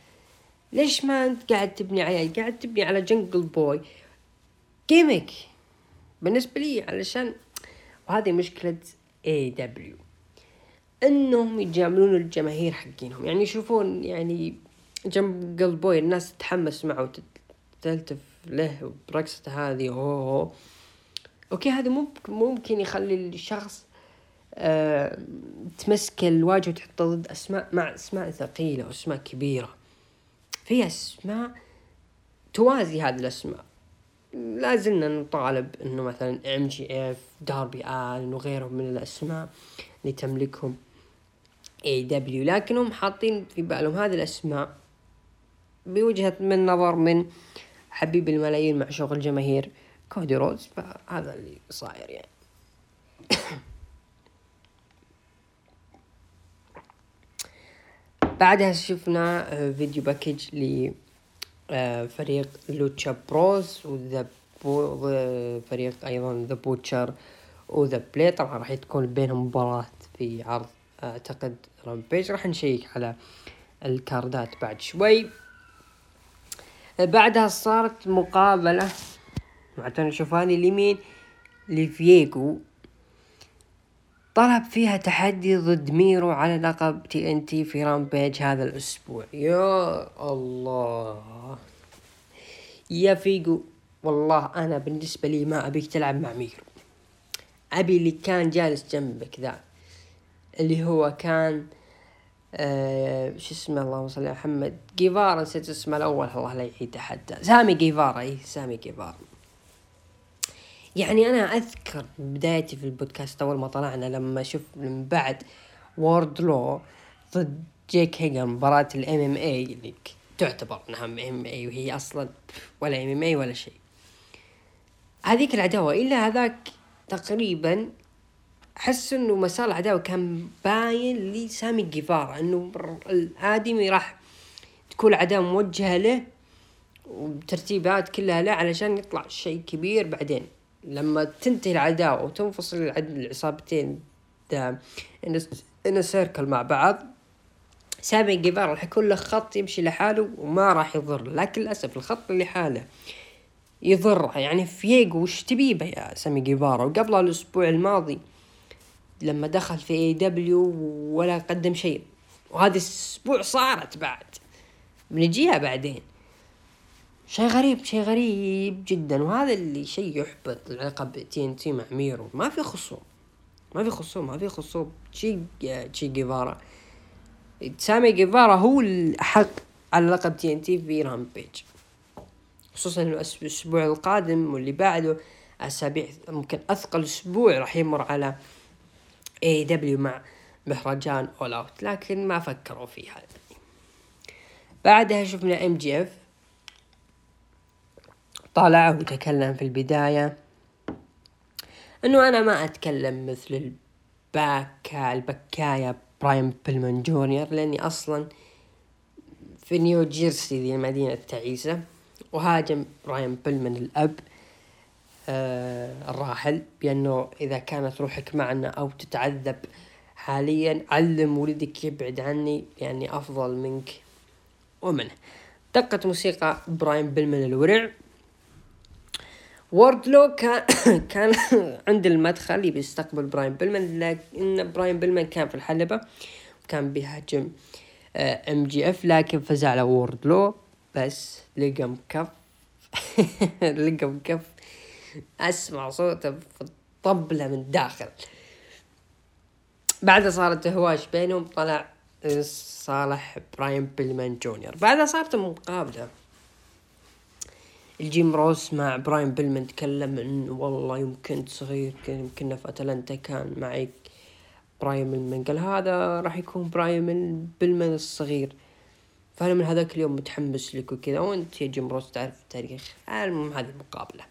ليش ما أنت قاعد تبني عليه قاعد تبني على جنجل بوي gimmick بالنسبة لي علشان وهذه مشكلة AEW إنهم يجاملون الجماهير حقينهم. يعني يشوفون يعني جنجل بوي الناس تتحمس معه وتلتف له برقصته هذه هو هو okay هذا ممكن يخلي الشخص آه تمسك الواجهة وتحطه ضد أسماء مع أسماء ثقيلة وأسماء كبيرة. في أسماء توازي هذه الأسماء. لا زلنا نطالب إنه مثلا MJF داربي الن وغيرهم من الأسماء اللي تملكهم AEW لكنهم حاطين في بالهم هذه الأسماء بوجهة من نظر من حبيب الملايين معشوق الجماهير كودي رودز فهذا اللي صاير يعني. بعدها شفنا فيديو package لفريق Lucha Bros وذا فريق أيضا The Butcher و The Blade طبعا راح تكون بينهم مباراة في عرض أعتقد Rampage راح نشيك على الكاردات بعد شوي. بعدها صارت مقابلة مع توني شيفاني اليمين لفويجو طلب فيها تحدي ضد ميرو على لقب TNT في Rampage هذا الأسبوع. يا الله. يا فويجو والله أنا بالنسبة لي ما أبيك تلعب مع ميرو. أبي اللي كان جالس جنبك ذا اللي هو كان آه شو اسمه اللهم صل على محمد؟ جيفارا نسيت اسمه الأول الله لا يعيد حتى سامي جيفارا اي سامي جيفارا. يعني أنا أذكر بدايتي في البودكاست أول ما طلعنا لما شوف من بعد ووردلو ضد جيك هيجر مباراة ال MMA اللي تعتبر إنها MMA وهي أصلا ولا إم إم اي ولا شيء. هذيك العداوة إلا هذاك تقريبا أحس إنه مسار العداوة كان باين لسامي جيفارا إنه الادمي راح تكون العداوة موجهة له وترتيبات كلها له علشان يطلع شيء كبير بعدين. لما تنتهي العداوة وتنفصل العصابتين ان سيركل مع بعض سامي جيفارا راح يكون له خط يمشي لحاله وما راح يضر. لكن للأسف الخط اللي حاله يضر. يعني فويجو وش تبيه يا سامي جيفارا وقبل الأسبوع الماضي لما دخل في AEW ولا قدم شيء. وهذا الأسبوع صارت بعد. بنجيها بعدين. شيء غريب شيء غريب جدا. وهذا اللي شيء يحبط العلاقة TNT مع ميرو. ما في خصوم. ما في خصوم ما في خصوم. تشي تشي جيفارا. سامي جيفارا هو الأحق على لقب TNT في Rampage خصوصا الأسبوع القادم واللي بعده أسابيع ممكن أثقل أسبوع راح يمر على AEW مع مهرجان All Out لكن ما فكروا فيها. بعدها شفنا MJF طلع وتكلم في البداية إنه أنا ما أتكلم مثل الباكا البكاية براين بيلمان جونيور لأني أصلا في نيو جيرسي ذي المدينة التعيسة وهاجم براين بيلمان الأب آه الراحل بأنه إذا كانت روحك معنا أو تتعذب حاليا علم ولدك يبعد عني لاني أفضل منك ومنه. دقت موسيقى براين بيلمان الورع. ووردلو كان كان عند المدخل يبي يستقبل براين بيلمان لكن براين بيلمان كان في الحلبة وكان بيهاجم MJF لكن فزع له ووردلو بس لقى مكف لقى مكف أسمع صوته في الطبلة من الداخل. بعدها صارت هواش بينهم طلع صالح براين بيلمان جونيور. بعدها صارت مقابلة. لجيم روس مع براين بيلمان تكلم انه والله يوم كنت صغير يمكن في أتلانتا كان معي براين بيلمان قال هذا راح يكون براين بيلمان الصغير. فأنا من هذاك اليوم متحمس لك وكذا وأنت يا جيم روس تعرف التاريخ. المهم هذه المقابلة.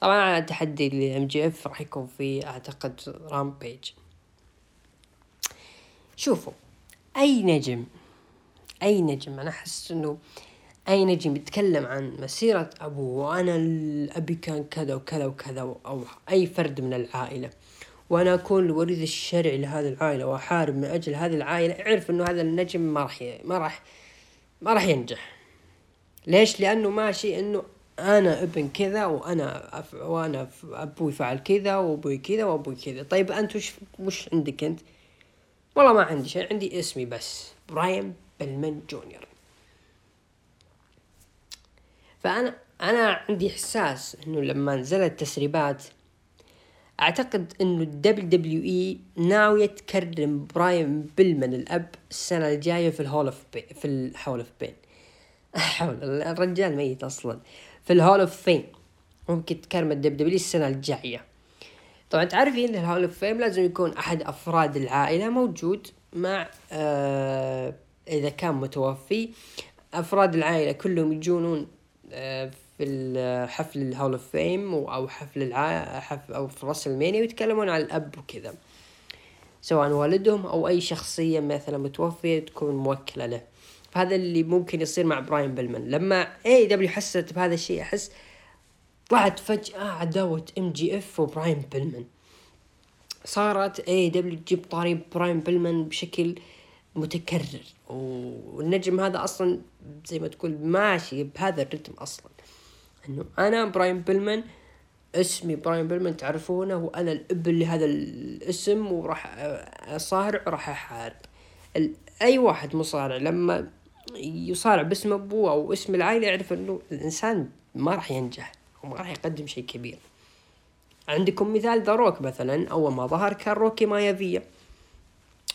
طبعا على تحدي ل MJF راح يكون في أعتقد Rampage. شوفوا أي نجم أي نجم أنا أحس إنه أي نجم يتكلم عن مسيرة أبوه وأنا أبي كان كذا وكذا وكذا أو أي فرد من العائلة. وأنا أكون الوريث الشرعي لهذه العائلة وأحارب من أجل هذه العائلة. أعرف إنه هذا النجم ما راح ما راح ما راح ينجح. ليش؟ لأنه ماشي إنه أنا ابن كذا وأنا. وأنا أبوي فعل كذا وأبوي كذا وأبوي كذا. طيب أنت وش وش عندك أنت؟ والله ما عندي شيء عندي اسمي بس براين بلمن جونيور. فأنا أنا عندي إحساس إنه لما نزلت تسريبات أعتقد إنه ال WWE ناوية تكرم براين بلمن الأب السنة الجاية في ال Hall of بي في ال Hall of بين حول الرجال ميت أصلا. في ال Hall of Fame ممكن تكرم ال WWE السنة الجاية. طبعا تعرفين ال Hall of Fame لازم يكون أحد أفراد العائلة موجود مع آه إذا كان متوفي. أفراد العائلة كلهم يجونون في حفل ال Hall of Fame أو حفل الع... حفل أو في WrestleMania ويتكلمون عن الأب وكذا. سواء والدهم أو أي شخصية مثلا متوفية تكون موكلة له. فهذا اللي ممكن يصير مع براين بلمان لما AEW حست بهذا الشيء أحس طلعت فجأة عداوة MJF وبراين بلمان صارت AEW تجيب طاري براين بلمان بشكل متكرر. والنجم هذا أصلا زي ما تقول ماشي بهذا الرتم أصلا. إنه أنا براين بلمان اسمي براين بلمان تعرفونه وأنا الإبن لهذا الاسم وراح أصارع وراح أحارب. أي واحد مصارع لما يصارع باسم أبوه أو اسم العائلة يعرف إنه الإنسان ما راح ينجح وما راح يقدم شيء كبير. عندكم مثال The Rock مثلا أول ما ظهر كان روكي مايافيا.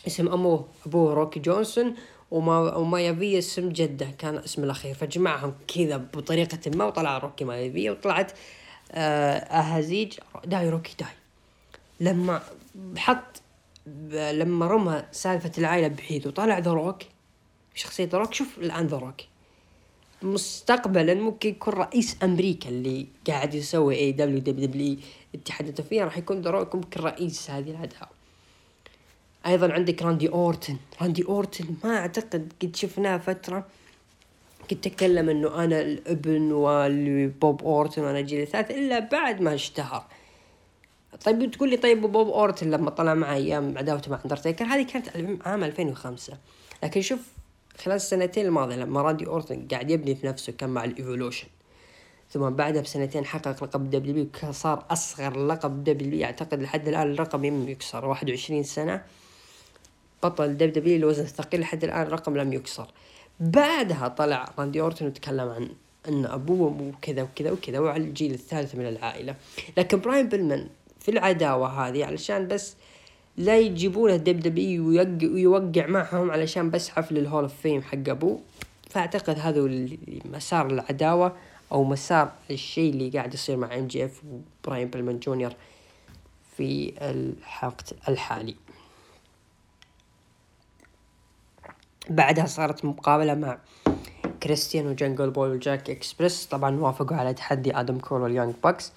اسم أمه أبوه روكي جونسون. وما ومايافيا اسم جده كان اسم الأخير. فجمعهم كذا بطريقة ما وطلع روكي مايافيا وطلعت آه أهازيج die Rocky die. لما حط لما رمى سالفة العائلة بحيث وطلع ذا روك شخصية ذا روك شوف الآن ذا روك مستقبلا ممكن يكون رئيس أمريكا اللي قاعد يسوي اي دبليو دبليو دبليو إتحاد فيها راح يكون ذا روك ممكن رئيس هذه العداوة أيضا عندك راندي أورتن. راندي أورتن ما أعتقد قد شفناه فترة. كنت أتكلم إنه أنا الابن وبوب أورتن وأنا جيل الثالث إلا بعد ما اشتهر. طيب تقول لي طيب بوب أورتن لما طلع مع أيام عداوته مع اندرتيكر هذه كانت عام 2005 لكن شوف خلال السنتين الماضية لما راندي أورتن قاعد يبني في نفسه كان مع ال Evolution ثم بعدها بسنتين حقق لقب دبليو صار أصغر لقب دبليو أعتقد لحد الآن الرقم لم يكسر 21 سنة. بطل دبليو الوزن الثقيل لحد الآن الرقم لم يكسر. بعدها طلع راندي أورتن وتكلم عن أن أبوه وكذا وكذا وكذا وعلى الجيل الثالث من العائلة. لكن براين بيلمان في العداوة هذه علشان بس لا يجيبونه WWE ويوقع معهم علشان بس حفل ال Hall of Fame حق أبوه. فأعتقد هذا مسار العداوة أو مسار الشيء اللي قاعد يصير مع MJF وبراين بلمان جونيور في الوقت الحالي. بعدها صارت مقابلة مع كريستيان وجنجل بوي Jurassic Express طبعا وافقوا على تحدي آدم كول واليونج باكس.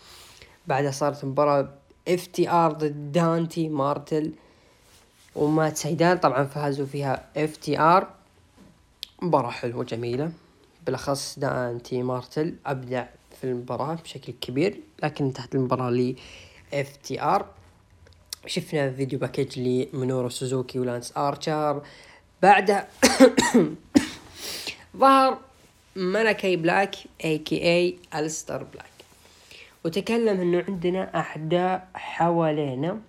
بعدها صارت مباراة FTR ضد دانتي مارتل ومات سيدال. طبعا فازوا فيها FTR. مباراة حلوة جميلة. بالأخص دانتي مارتل أبدع في المباراة بشكل كبير لكن انتهت المباراة ل FTR. شفنا video package لمنورو سوزوكي ولانس ارشر بعدها ظهر ملكي بلاك AKA الستر بلاك. وتكلم إنه عندنا أعداء حوالينا.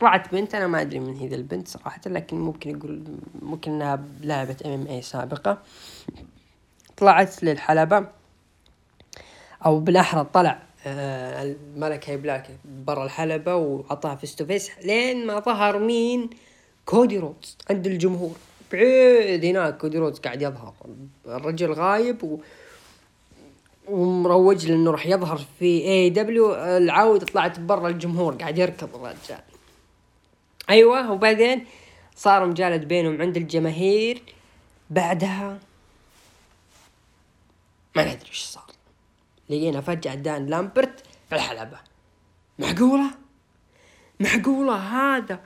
طلعت بنت أنا ما أدري من هي البنت صراحة لكن ممكن يقول ممكن إنها لاعبة MMA سابقة. طلعت للحلبة. أو بالأحرى طلع آه ملكاي بلاك برا الحلبة وعطاها face to face لين ما ظهر مين؟ كودي رودز عند الجمهور. بعيد هناك كودي رودز قاعد يظهر. الرجل غايب و ومروج له إنه راح يظهر في AEW العودة طلعت برا الجمهور قاعد يركض الرجال. أيوه وبعدين صار مجالد بينهم عند الجماهير. بعدها ما ندري إيش صار. لقينا فجأة دان لامبرت في الحلبة. معقولة؟ معقولة هذا؟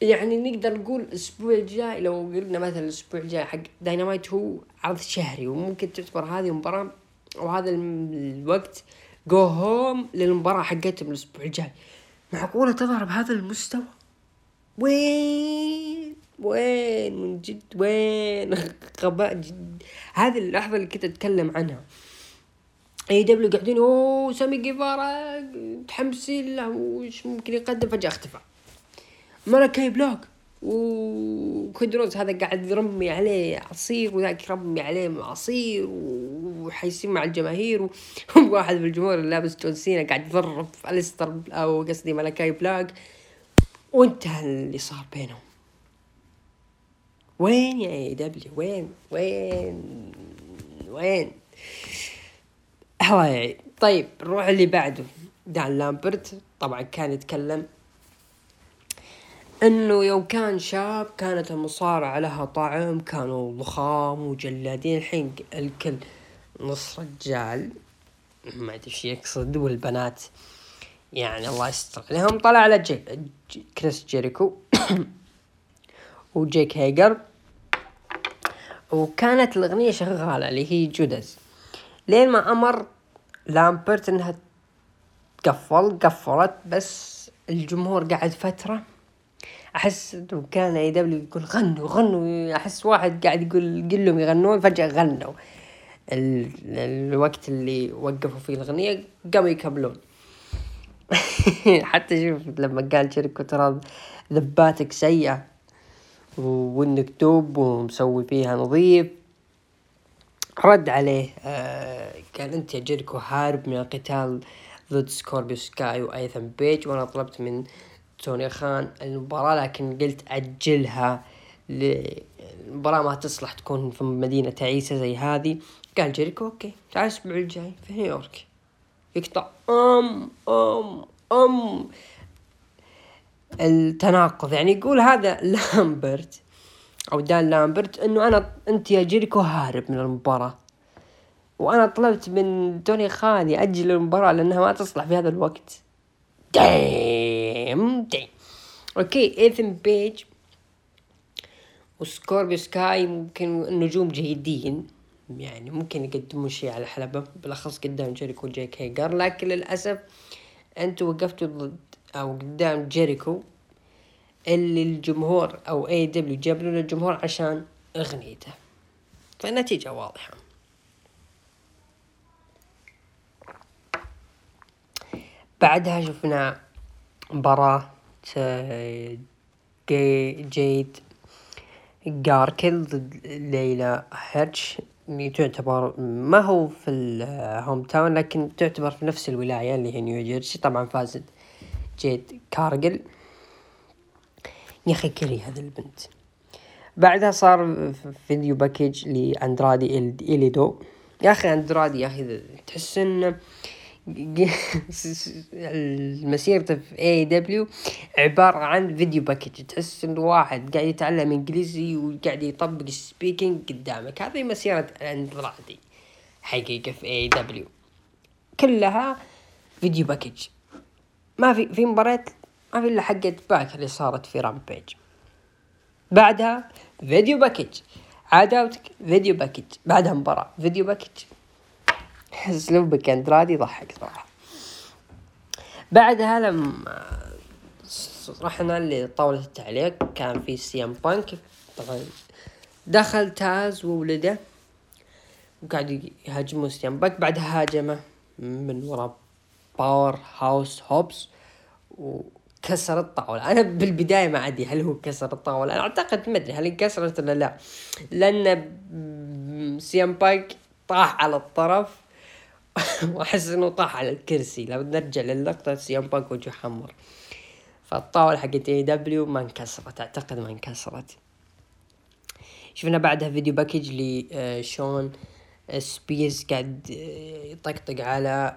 يعني نقدر نقول الأسبوع الجاي لو قلنا مثلا الأسبوع الجاي حق داينامايت هو عرض شهري وممكن تعتبر هذه المباراة وهذا الوقت go home للمباراة حقتهم الأسبوع الجاي معقولة تظهر بهذا المستوى؟ وين؟ وين من جد وين؟ غباء جد هذه اللحظة اللي كنت أتكلم عنها AEW قاعدين أوه سامي جيفارا متحمسين له وش ممكن يقدم فجأة اختفى ملكي بلاك. وكودي رودز هذا قاعد يرمي عليه عصير وذاك يرمي عليه عصير وحيصير مع الجماهير. وواحد من الجمهور لابس جون سينا قاعد يضرب الستر أو قصدي ملكاي بلاك وانتهى اللي صار بينهم. وين يا AEW وين؟ وين؟ وين؟ الله طيب نروح اللي بعده. دان لامبرت طبعا كان يتكلم إنه يوم كان شاب كانت المصارعة لها طعم كانوا ضخام وجلادين. الحين الكل نص رجال ما أدري إيش يقصد والبنات يعني الله يستر عليهم. طلع على جي... جي... كريس جيريكو وجيك هيجر. وكانت الأغنية شغالة اللي هي Judas لين ما أمر لامبرت إنها تقفل قفلت بس الجمهور قعد فترة. أحس كان AEW يقول غنوا غنوا. أحس واحد قاعد يقول قل لهم يغنون فجأة غنوا. ال... الوقت اللي وقفوا فيه الأغنية قاموا يكملون. حتى شوف لما قال شركة ترى ذباتك سيئة وإنك top ومسوي فيها نظيف رد عليه آه قال أنت يا جيركو هارب من القتال ضد سكوربيو سكاي وآيثن بيج وأنا طلبت من توني خان المباراة لكن قلت أجلها المباراة ما تصلح تكون في مدينة تعيسة زي هذه. قال جيريكو okay تعال الأسبوع الجاي في نيويورك. يقطع أم أم أم. التناقض يعني يقول هذا لامبرت أو دان لامبرت إنه أنا أنت يا جيريكو هارب من المباراة. وأنا طلبت من توني خان يأجل المباراة لأنها ما تصلح في هذا الوقت. دايم دايم okay ايثن بيج وسكوربيو سكاي ممكن نجوم جيدين. يعني ممكن يقدموا شيء على حلبة بالأخص قدام جيريكو جيك هيجر لكن للأسف أنتوا وقفتوا ضد أو قدام جيريكو اللي الجمهور أو AEW جاب له الجمهور عشان أغنيته. فالنتيجة واضحة. بعدها شفنا مباراة جيد كارجل ضد ليلى هيرش اللي تعتبر ما هو في ال home town لكن تعتبر في نفس الولاية اللي هي نيوجيرسي طبعا فازت جيد كارجل يا أخي كري هذا البنت. بعدها صار video package لأندرادي إليدو يا أخي أندرادي يا أخي تحس إنه مسيرته في AEW عبارة عن video package تحس إنه واحد قاعد يتعلم إنجليزي وقاعد يطبق ال speaking قدامك. هذه مسيرة اندرادي حقيقة في AEW كلها video package ما في في مباراة ما في إلا حقت باك اللي صارت في Rampage بعدها video package عداوتك video package بعدها مباراة video package اسلوبك اندرادي يضحك صراحة. بعدها لما رحنا لطاولة التعليق كان في سي إم بانك. طبعا دخل تاز وولده وقاعد يهاجمون سي إم بانك. بعدها هاجمه من وراء باور هاوس هوبس كسر الطاولة. أنا بالبداية ما أدري هل هو كسر الطاولة. أنا أعتقد ما أدري هل انكسرت ولا لا. لأن سي إم بانك طاح على الطرف وأحس إنه طاح على الكرسي. لو نرجع للقطة سي إم بانك وجهه حمر. فالطاولة حقت AEW ما انكسرت أعتقد ما انكسرت. شفنا بعدها video package لشون سبيرز قاعد يطقطق على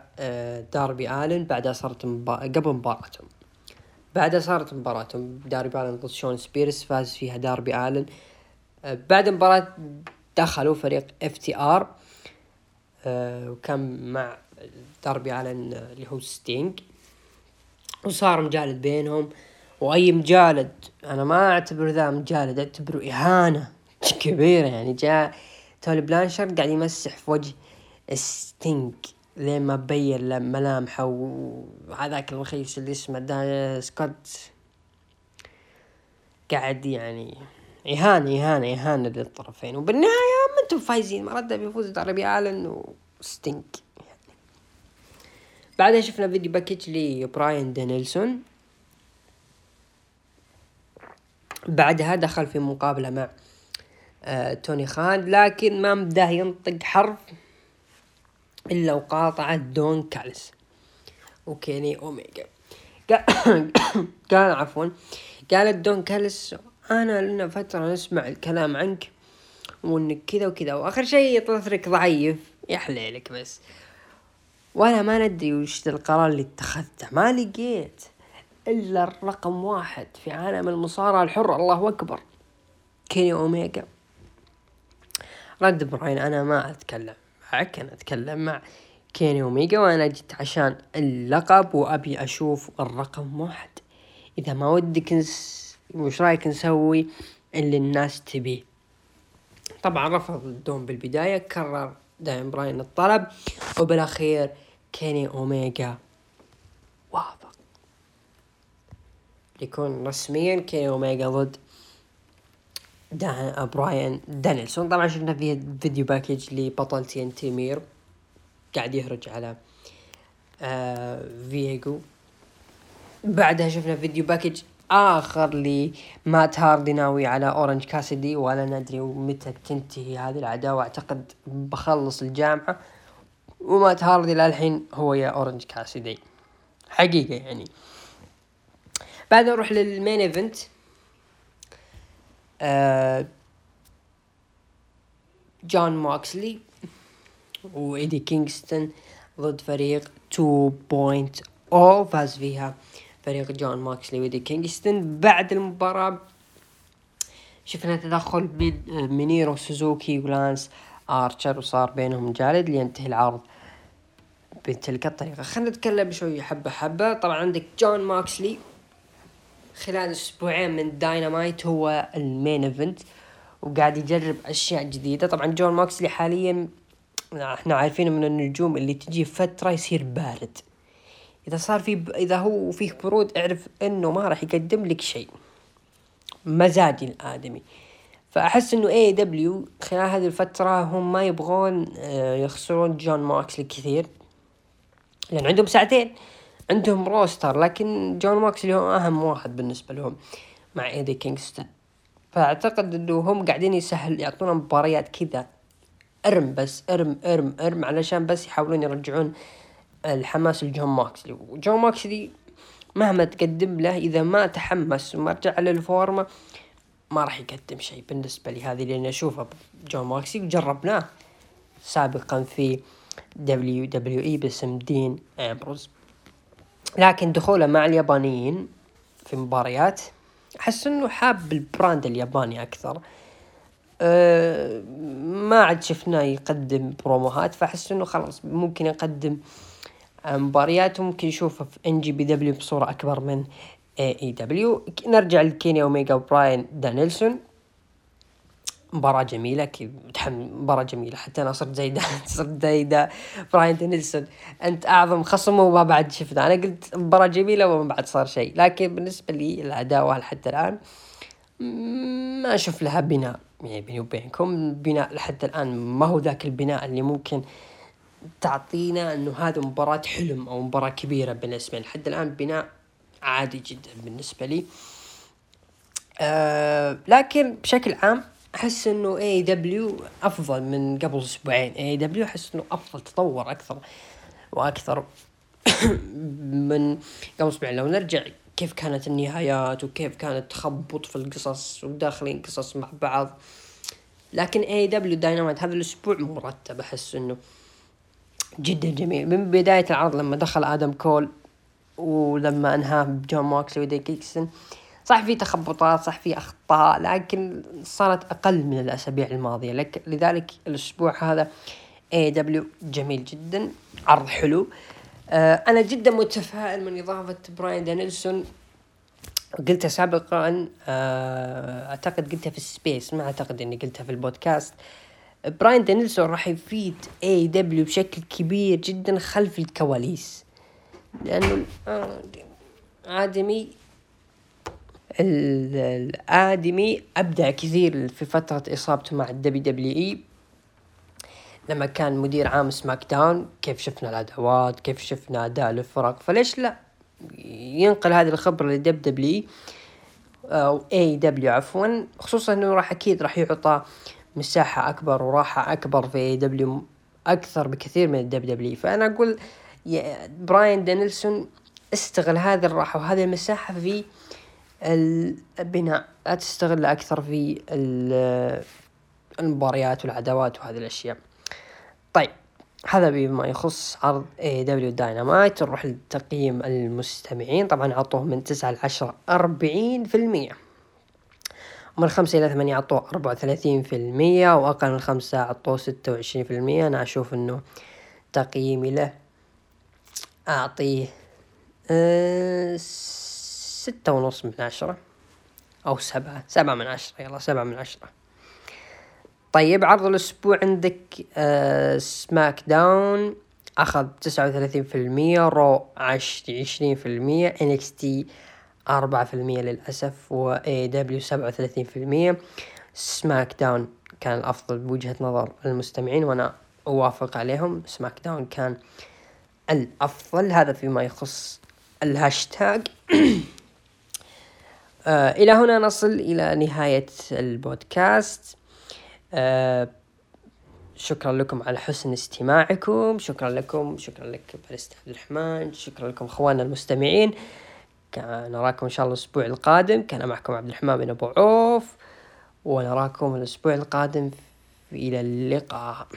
داربي آلن. بعدها صارت مبا... قبل مباراتهم بعدها صارت مباراتهم داربي آلن ضد شون سبيرز فاز فيها داربي آلن. بعد المباراة دخلوا فريق FTR. وكان مع داربي الن اللي هو ستينج وصار مجالد بينهم. وأي مجالد أنا ما أعتبر ذا مجالد أعتبره إهانة كبيرة يعني. جاء تولي بلانشر قاعد يمسح في وجه ستينج لين ما بين ملامحه. وهذاك الرخيص اللي اسمه دا سكوت. قاعد يعني إهانة إهانة إهانة للطرفين. وبالنهاية ما أنتم فايزين. ما رد بيفوز داربي آلن وستينج يعني. بعدها شفنا video package لبراين دانيلسون. بعدها دخل في مقابلة مع آه توني خان. لكن ما مداه ينطق حرف إلا وقاطع دون كالس. وكيني أوميجا. قال عفوا. قالت دون كالس أنا لنا فترة نسمع الكلام عنك وإنك كذا وكذا وآخر شيء طفرك ضعيف. يا حليلك بس. وأنا ما ندري وش القرار اللي اتخذته. ما لقيت إلا الرقم واحد في عالم المصارعة الحرة الله أكبر. كيني اوميجا رد براين أنا ما أتكلم معك أنا أتكلم مع كيني اوميجا وأنا جيت عشان اللقب وأبي أشوف الرقم واحد. إذا ما ودك نس... وش رأيك نسوي اللي الناس تبيه طبعا رفض الدون بالبداية كرر داين براين الطلب وبالأخير كيني اوميجا وافق يكون رسميا كيني اوميجا ضد دا براين دانيلسون. طبعا شفنا فيه video package لبطل TNT ميرو قاعد يهرج على آه فويجو بعدها شفنا video package آخر لمات هاردي ناوي على أورنج كاسدي ولا ندري متى تنتهي هذه العداوة. أعتقد بخلص الجامعة ومات هاردي للحين هو يا أورنج كاسدي حقيقة يعني. بعدها نروح لل main event. آه جون موكسلي وإيدي كينغستون ضد فريق 2.0 فاز فيها. فريق جون ماكسلي وايدي كينغستون. بعد المباراة شفنا تدخل من مينيرو سوزوكي ولانس آرشر وصار بينهم جالد لينتهي العرض بتلك الطريقة. خلينا نتكلم شوي حبة حبة. طبعا عندك جون ماكسلي خلال أسبوعين من داينامايت هو ال main event وقاعد يجرب أشياء جديدة. طبعا جون ماكسلي حاليا إحنا عارفينه من النجوم اللي تجي فترة يصير بارد. إذا صار في ب... إذا هو فيه برود اعرف إنه ما راح يقدم لك شيء. مزاجي الآدمي. فأحس إنه AEW خلال هذه الفترة هم ما يبغون يخسرون جون ماكسلي كثير. لأن عندهم ساعتين عندهم roster لكن جون ماكسلي هو أهم واحد بالنسبة لهم مع إيدي كينغستون. فأعتقد إنه هم قاعدين يسهل يعطونا مباريات كذا إرم بس إرم إرم إرم علشان بس يحاولون يرجعون الحماس لجون موكسلي وجون موكسلي مهما تقدم له إذا ما تحمس وما رجع للفورمه ما راح يقدم شيء. بالنسبة لي هذه لاني اشوفه جون موكسلي وجربناه سابقا في WWE باسم دين امبروز لكن دخوله مع اليابانيين في مباريات أحس إنه حاب ال brand الياباني أكثر. أه ما عاد شفناه يقدم بروموهات فأحس إنه خلاص ممكن يقدم مباريات وممكن نشوفه في NJPW بصورة أكبر من AEW نرجع لكيني اوميجا وبراين دانيلسون. مباراة جميلة كذا مباراة جميلة. حتى أنا صرت زي صرت زي براين دانيلسون أنت أعظم خصم وما بعد شفنا أنا قلت مباراة جميلة وما بعد صار شيء. لكن بالنسبة لي العداوة حتى الآن ما أشوف لها بناء. يعني بيني وبينكم بناء لحد الآن ما هو ذاك البناء اللي ممكن تعطينا إنه هذا مباراة حلم أو مباراة كبيرة بالنسبة لحد الآن بناء عادي جدا بالنسبة لي. آه لكن بشكل عام أحس إنه AEW أفضل من قبل أسبوعين. AEW أحس إنه أفضل تطور أكثر وأكثر من قبل أسبوعين. لو نرجع كيف كانت النهايات وكيف كانت تخبط في القصص وداخلين قصص مع بعض. لكن AEW Dynamite هذا الأسبوع مرتب. أحس إنه جدا جميل. من بداية العرض لما دخل آدم كول ولما انهاه بجون موكسلي وايدي كينغستون صح في تخبطات صح في أخطاء لكن صارت أقل من الأسابيع الماضية. لك لذلك الأسبوع هذا AEW جميل جدا عرض حلو. آه أنا جدا متفائل من إضافة براين دانيلسون. قلتها سابقا آه أعتقد قلتها في ال space ما أعتقد إني قلتها في البودكاست. براين دانيلسون راح يفيد AEW بشكل كبير جدا خلف الكواليس. لأنه الادمي الادمي أبدع كثير في فترة إصابته مع ال WWE لما كان مدير عام SmackDown كيف شفنا الأدوات كيف شفنا أداء الفرق فليش لا ينقل هذه الخبرة ل WWE أو AEW عفوا خصوصا إنه راح أكيد راح يعطى مساحة أكبر وراحة أكبر في AEW أكثر بكثير من ال WWE فأنا أقول يا براين دانيلسون استغل هذه الراحة وهذه المساحة في البناء. لا تستغل أكثر في المباريات والعداوات وهذه الأشياء. طيب هذا بما يخص عرض AEW Dynamite نروح لتقييم المستمعين. طبعا عطوه من تسعة لعشرة أربعين في المية. من خمسة إلى ثمانية عطوه أربعة وثلاثين في المية وأقل من خمسة عطوه ستة وعشرين في المية. أنا أشوف إنه تقييمي له أعطيه أه ستة ونص من عشرة أو سبعة. سبعة من عشرة يلا سبعة من عشرة. طيب عرض الأسبوع عندك آه SmackDown أخذ تسعة وثلاثين في المية Raw عشرين في المية NXT أربعة في المية للأسف و AEW سبعة وثلاثين في المية. SmackDown كان الأفضل بوجهة نظر المستمعين وأنا أوافق عليهم. SmackDown كان الأفضل هذا فيما يخص الهاشتاج. آه إلى هنا نصل إلى نهاية البودكاست. آه شكرا لكم على حسن استماعكم. شكرا لكم شكرا لك باريستا عبد الرحمن. شكرا لكم أخواننا المستمعين. نراكم إن شاء الله الأسبوع القادم. كان معكم عبد الرحمن بن أبو عوف. ونراكم الأسبوع القادم إلى اللقاء.